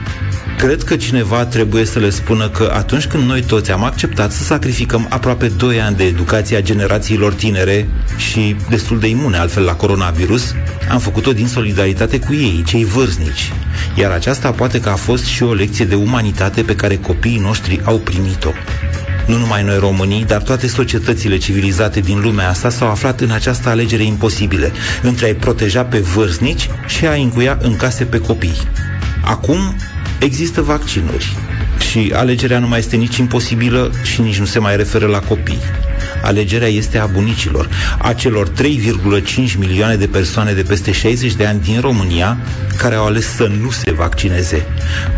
Cred că cineva trebuie să le spună că atunci când noi toți am acceptat să sacrificăm aproape 2 ani de educație a generațiilor tinere și destul de imune altfel la coronavirus, am făcut-o din solidaritate cu ei, cei vârstnici. Iar aceasta poate că a fost și o lecție de umanitate pe care copiii noștri au primit-o. Nu numai noi românii, dar toate societățile civilizate din lumea asta s-au aflat în această alegere imposibile, între a-i proteja pe vârstnici și a încuia în case pe copii. Acum există vaccinuri și alegerea nu mai este nici imposibilă și nici nu se mai referă la copii. Alegerea este a bunicilor, a celor 3,5 milioane de persoane de peste 60 de ani din România care au ales să nu se vaccineze.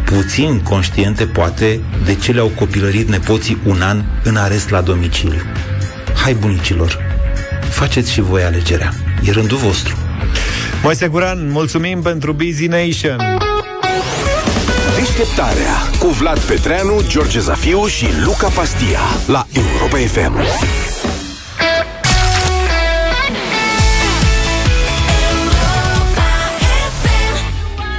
Puțin conștiente, poate, de ce le-au copilărit nepoții un an în arest la domiciliu. Hai, bunicilor, faceți și voi alegerea. E rândul vostru. Moise Guran, mulțumim pentru Busy Nation. Deșteptarea cu Vlad Petreanu, George Zafiu și Luca Pastia la Europa FM.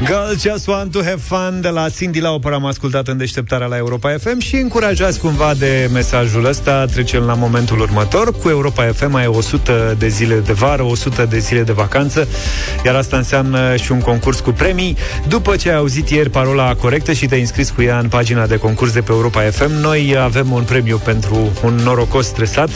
Girl Just Want to Have Fun de la Cindy Lauper am ascultat în deșteptarea la Europa FM și încurajați cumva de mesajul ăsta. Trecem la momentul următor. Cu Europa FM ai 100 de zile de vară 100 de zile de vacanță iar asta înseamnă și un concurs cu premii. După ce ai auzit ieri parola corectă și te-ai înscris cu ea în pagina de concurs de pe Europa FM noi avem un premiu pentru un norocos stresat.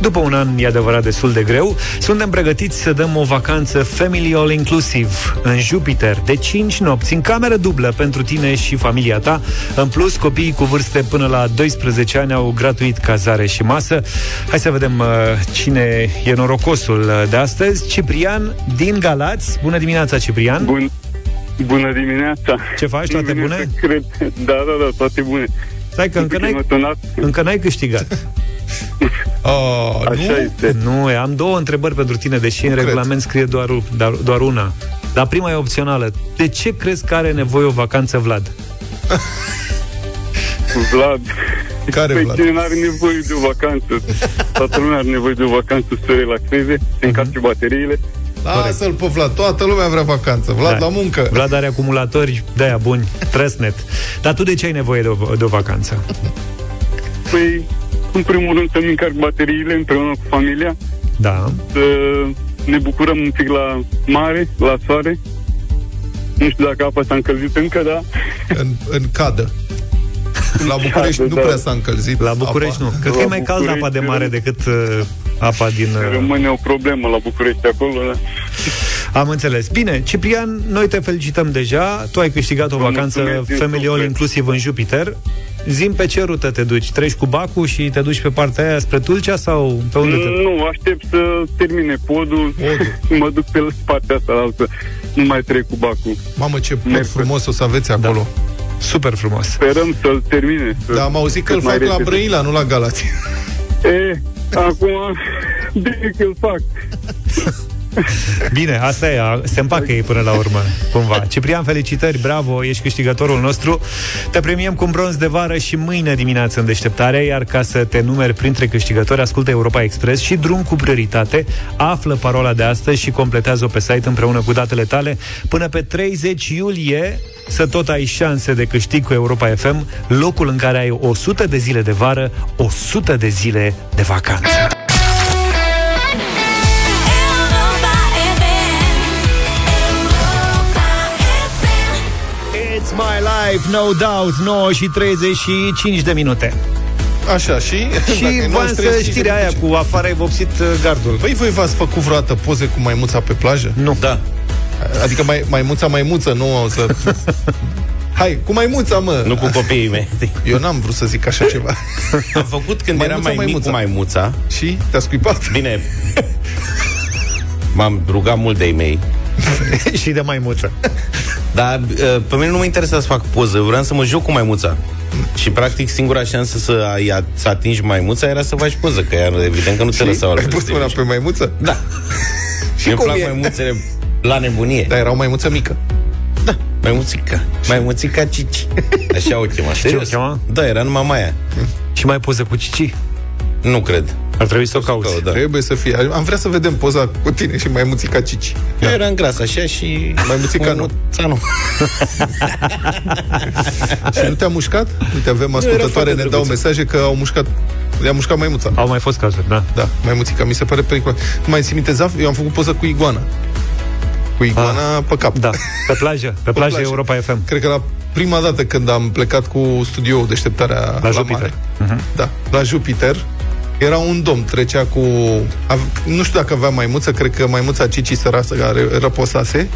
După un an e adevărat destul de greu. Suntem pregătiți să dăm o vacanță family all inclusive în Jupiter. De 5 nopți în cameră dublă pentru tine și familia ta. În plus, copiii cu vârste până la 12 ani au gratuit cazare și masă. Hai să vedem uh, cine e norocosul uh, de astăzi. Ciprian din Galați. Bună dimineața, Ciprian. Bun. Bună dimineața. Ce faci? Toate Bine bune? să Cred. Da, da, da, toate bune. Stai că încă După ce n-ai, m-a sunat, încă n-ai câștigat. Oh, Așa nu? este. Nu, am două întrebări pentru tine, deși în cred. regulament scrie doar, doar, doar una. Dar prima e opțională. De ce crezi că are nevoie o vacanță Vlad? Vlad. Care Păi Vlad? cine nu are nevoie de o vacanță? Toată lumea are nevoie de o vacanță să se relaxeze, să încarce bateriile. Lasă-l pe Vlad, toată lumea vrea vacanță. Vlad Da. la muncă. Vlad are acumulatori de-aia buni, trăsnet. Dar tu de ce ai nevoie de o, de o vacanță? Păi, în primul rând să-mi încarc bateriile împreună cu familia, Da. să ne bucurăm un pic la mare, la soare Nu știu dacă apa s-a încălzit încă, dar... În, în cadă. La București Cadă, nu da. prea s-a încălzit La București apa. nu. Cred că e La mai cald apa de București, mare decât uh, apa din... Uh, Rămâne o problemă la București acolo. Da. am înțeles. Bine, Ciprian, noi te felicităm deja. Tu ai câștigat o Vă vacanță mulțumesc din Family All suflet. inclusiv în Jupiter. Zim pe ce rută te duci? Treci cu bacul și te duci pe partea aia spre Tulcea sau pe unde te Nu, aștept să termine podul, mă duc pe partea asta altă. Nu mai trec cu bacul. Mamă, ce pod Merg. frumos o să aveți acolo. Super frumos. Sperăm să-l termine. Să Da, am auzit că îl cât mai fac la repede. Brăila, nu la Galați. E, acum, bine că îl fac. Bine, asta e, a- se împacă ei până la urmă, cumva. Ciprian, felicitări, bravo, ești câștigătorul nostru. Te premiem cu un bronz de vară și mâine dimineață în deșteptare, iar ca să te numeri printre câștigători, ascultă Europa Express și drum cu prioritate, află parola de astăzi și completează-o pe site împreună cu datele tale. Până pe 30 iulie să tot ai șanse de câștig cu Europa FM, locul în care ai 100 de zile de vară, 100 de zile de vacanță. My life, no doubt 9 și 35 de minute Așa, și... Și Dacă v-am nu să trebuie știrea aia cu afară ai vopsit uh, gardul Păi voi v-ați făcut vreodată poze cu maimuța pe plajă? Nu Da. Adică mai, maimuța, maimuță, nu o să... Hai, cu maimuța, mă! Nu cu copiii mei. Eu n-am vrut să zic așa ceva. Am făcut când Maimuța, eram mai mic maimuța. cu maimuța. Și te-a scuipat? Bine, m-am rugat mult de ei mei. Și de maimuță Dar uh, pe mine nu mă interesa să fac poză, eu vreau să mă joc cu maimuța. Și practic singura șansă să, ai, să atingi maimuța era să faci poză, că ea evident că nu te Și lăsau ai altfel pus să mâna te pe maimuță? Da. Și Mi-mi cum plac e? maimuțele la nebunie. Dar era o maimuță mică. Maimuțica. Maimuțica Cici. Așa o chema. Serios? o chema? Da, era numai Maia. Și mai poză cu Cici Nu cred. Ar trebui să o cauți Da. Trebuie să fie. Am vrea să vedem poza cu tine și maimuțica Cici. Eu eram gras așa și... Maimuțica nu. Maimuța nu. Și nu te-a mușcat? Uite, avem era ascultătoare, foarte ne dau drăguță. mesaje că au mușcat I-a mușcat maimuța. Au mai fost cazuri, da. Da, maimuțica, mi se pare periculos. Nu mai ții minte, Zaf? Eu am făcut poză cu iguana. Cu iguana pe cap. Da, pe plajă, pe plajă Europa FM Cred că la prima dată când am plecat cu studioul deșteptarea la, la Jupiter. mare. Da, la Jupiter. Era un domn, trecea cu... ave- Nu știu dacă avea maimuță, cred că maimuța Cici sărasă care răposase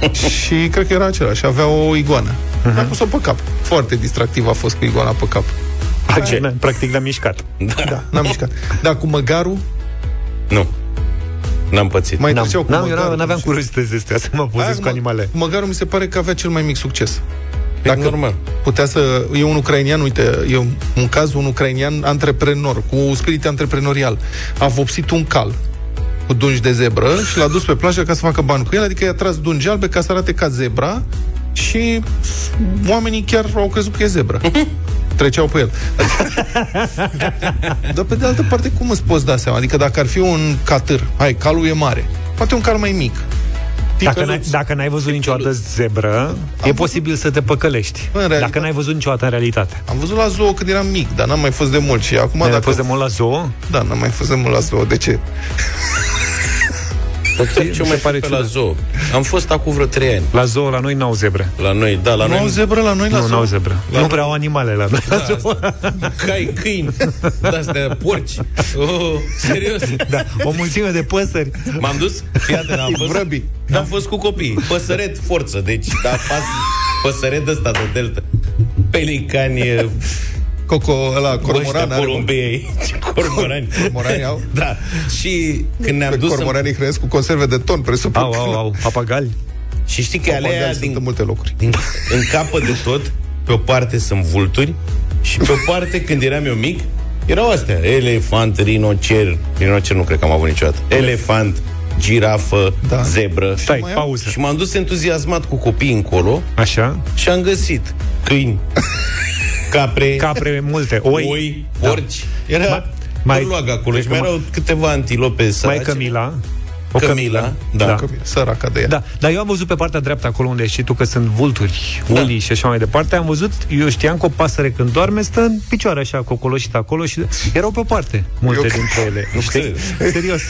și cred că era același. Avea o iguană. A pus-o pe cap. Foarte distractiv a fost cu iguana pe cap. Practic, n- practic l-am mișcat Da, n-am mișcat. Da, cu măgarul Nu. N-am pățit. mai N-am, treceau cu n-am, eu măgarul. n- n-aveam curiozități de astea Să mă pozez Aia, cu mă- animale Cu măgarul mi se pare că avea cel mai mic succes. Dacă normal. putea să... E un ucrainian, uite, e un, un caz, un ucrainian antreprenor, cu spirit antreprenorial. A vopsit un cal cu dungi de zebră și l-a dus pe plajă ca să facă bani cu el, adică i-a tras dungi albe ca să arate ca zebra și oamenii chiar au crezut că e zebră. Treceau pe el. Dar pe de altă parte, cum îți poți da seama? Adică dacă ar fi un catâr, hai, calul e mare, poate un cal mai mic. Dacă n-ai, dacă n-ai văzut niciodată zebră, e posibil să te păcălești. Bă, în realitate- Dacă n-ai văzut niciodată în realitate. Am văzut la zoo când eram mic, dar n-am mai fost de mult și acum N-ai dacă... fost de mult la zoo? Da, n-am mai fost de mult la zoo. De ce? Dar ce, ce mai pare pe la zoo? Am fost acum vreo 3 ani. La zoo, la noi n-au zebre. La noi, da, la Nu noi. au zebră la noi la nu, zoo? n-au zebre. La nu prea au animale la noi. Da, asta. Cai, câini, de-astea, porci. Oh, serios. da, o mulțime de păsări. M-am dus, fii atent, am fost, Vrăbi. am fost cu copii. Păsăret forță, deci, da, pas, păsăret ăsta de delta. Pelicani, Coco, ăla, cormoran ăștia are... porumbeii, ce cormorani. Cormorani au? Da, și când ne-am Pe dus... în- cormoranii hrăiesc cu conserve de ton, presupun. Au, au, au, papagali. Și știi că alea Papagali sunt din, în multe locuri. din, în capă de tot, pe o parte sunt vulturi și pe o parte, când eram eu mic, erau astea, elefant, rinocer, rinocer nu cred că am avut niciodată, elefant, girafă, Da. da. zebră. Stai, mai au? pauză. Și m-am dus entuziasmat cu copiii încolo Așa? și am găsit câini, capre, Capre multe. Oi. oi, porci. Era Ma- mai- mai, acolo și cred mai că erau câteva antilope Mai sărace. Camila. O Cămila, da. da. Cămila, săraca de ea. Da, dar eu am văzut pe partea dreaptă acolo unde știi tu că sunt vulturi, Da. ulii și așa mai departe, am văzut, eu știam că o pasăre când doarme stă în picioare așa, cocoloșită acolo și erau pe o parte multe Eu- dintre ele. Știi? Serios.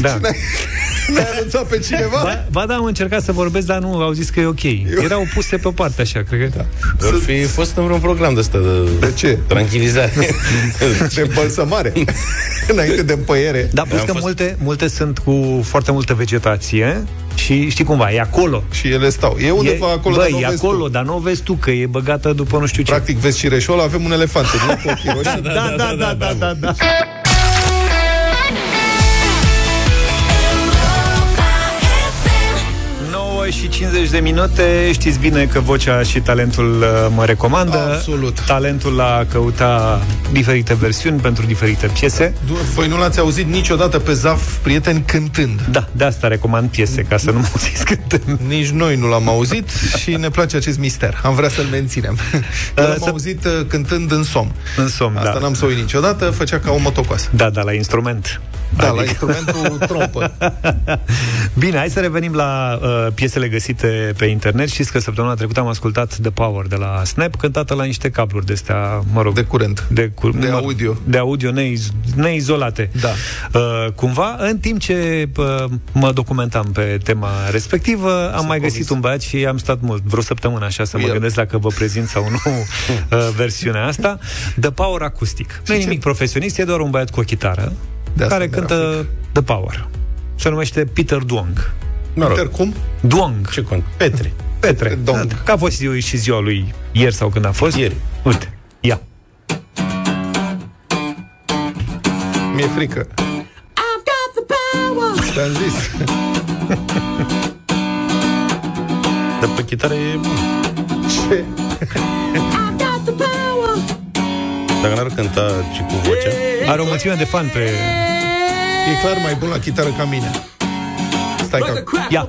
Da. Ne-ai anunțat pe cineva? Ba, ba da, am încercat să vorbesc, dar nu, au zis că e ok. Erau puse pe o parte așa, cred că. Da. Vor fi fost în vreun program de ăsta de, De ce? tranquilizare. De îmbălsămare. Înainte de împăiere. Da, plus Am că fost- multe, multe sunt cu foarte multă vegetație și știi cumva, e acolo. Și ele stau. E undeva e, acolo, bă, dar nu e vezi acolo, tu. dar nu o vezi tu că e băgată după nu știu ce. Practic, vezi cireșul ăla, avem un elefant în el cu ochii roșii. da, da, da, da, da, da. Și 50 de minute Știți bine că vocea și talentul uh, mă recomandă Absolut. Talentul la căuta diferite versiuni pentru diferite piese Voi nu l-ați auzit niciodată pe Zaf, prieteni, cântând. Da, de asta recomand piese Ca să nu mă auziți cântând Nici noi nu l-am auzit și ne place acest mister. Am vrea să-l menținem. Eu l-am să- auzit uh, cântând în som. În somn, Asta da n-am să o uit niciodată, făcea ca o motocoasă. Da, da, la instrument Da, Adică- la instrumentul trompă. Bine, hai să revenim la uh, piesele găsite pe internet. Știți că săptămâna trecută am ascultat The Power de la Snap, cântată la niște cabluri de astea, mă rog... De curent. De, cu, De mă- audio. De audio neiz, neizolate. Da. Uh, cumva, în timp ce uh, mă documentam pe tema respectivă, am mai găsit un băiat și am stat mult, vreo săptămână așa, să Cu mă el. gândesc dacă vă prezint sau nu uh, versiunea asta. The Power acustic. Nu e ce- nimic profesionist, e doar un băiat cu o chitară De asta care mi-era cântă The Power. Se numește Peter Duong. Mă rog, Peter, cum? Duong. ce cont? Petre. Petre. Dong. Da, Că a fost ziua, și ziua lui ieri sau când a fost. Ieri. Uite, ia. Mi-e frică. I've got the power. Te-am zis. Dar pe chitară e bun. Ce? Dacă n-ar cânta și cu vocea Are o mulțime de fan pe... E clar mai bun la chitară ca mine. Stai că... crack Yeah.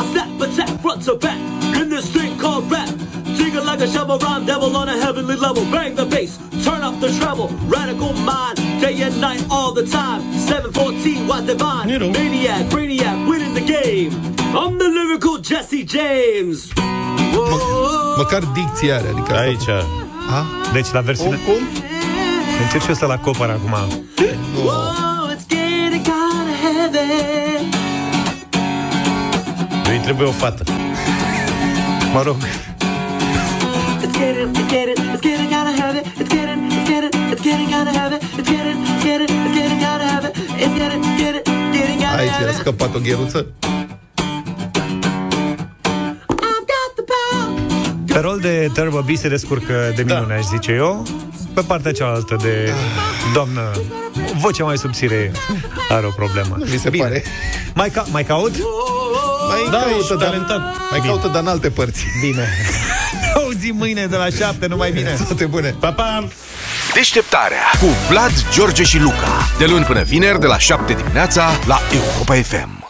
a snap attack front to back in this thing called rap. Jiggle like a shovel, rhyme devil on a heavenly level. Bang the bass, turn up the treble. Radical mind, day and night, all the time. 714, what divine? You know. Maniac, brainiac, winning the game. I'm the lyrical Jesse James. Whoa. Măcar dicția are, adică asta- Aici A? Deci la Cum, versiune... cum? Încerc și eu să la copăr acum. Whoa, it's getting kinda heavy. Îi trebuie o fată Mă rog, It's getting, it's getting, it's getting kinda heavy. It's getting, it's getting, it's getting kinda heavy. It's getting, it's getting, it's getting kinda heavy. It's getting, getting, getting kinda Aici era heavy. scăpat o gheruță. Pe rol de Turbo B se descurcă de minune, aș zice eu. Pe partea cealaltă de doamnă, vocea mai subțire are o problemă. Mi se Bine. pare. Mai, ca, mai caut? Mai Da, caută, ești dar, talentat. mai caută, dar în alte părți. Bine. Auzim mâine de la șapte, numai bine. Toate bune. Pa, pa! Deșteptarea cu Vlad, George și Luca. De luni până vineri, de la 7 dimineața, la Europa FM.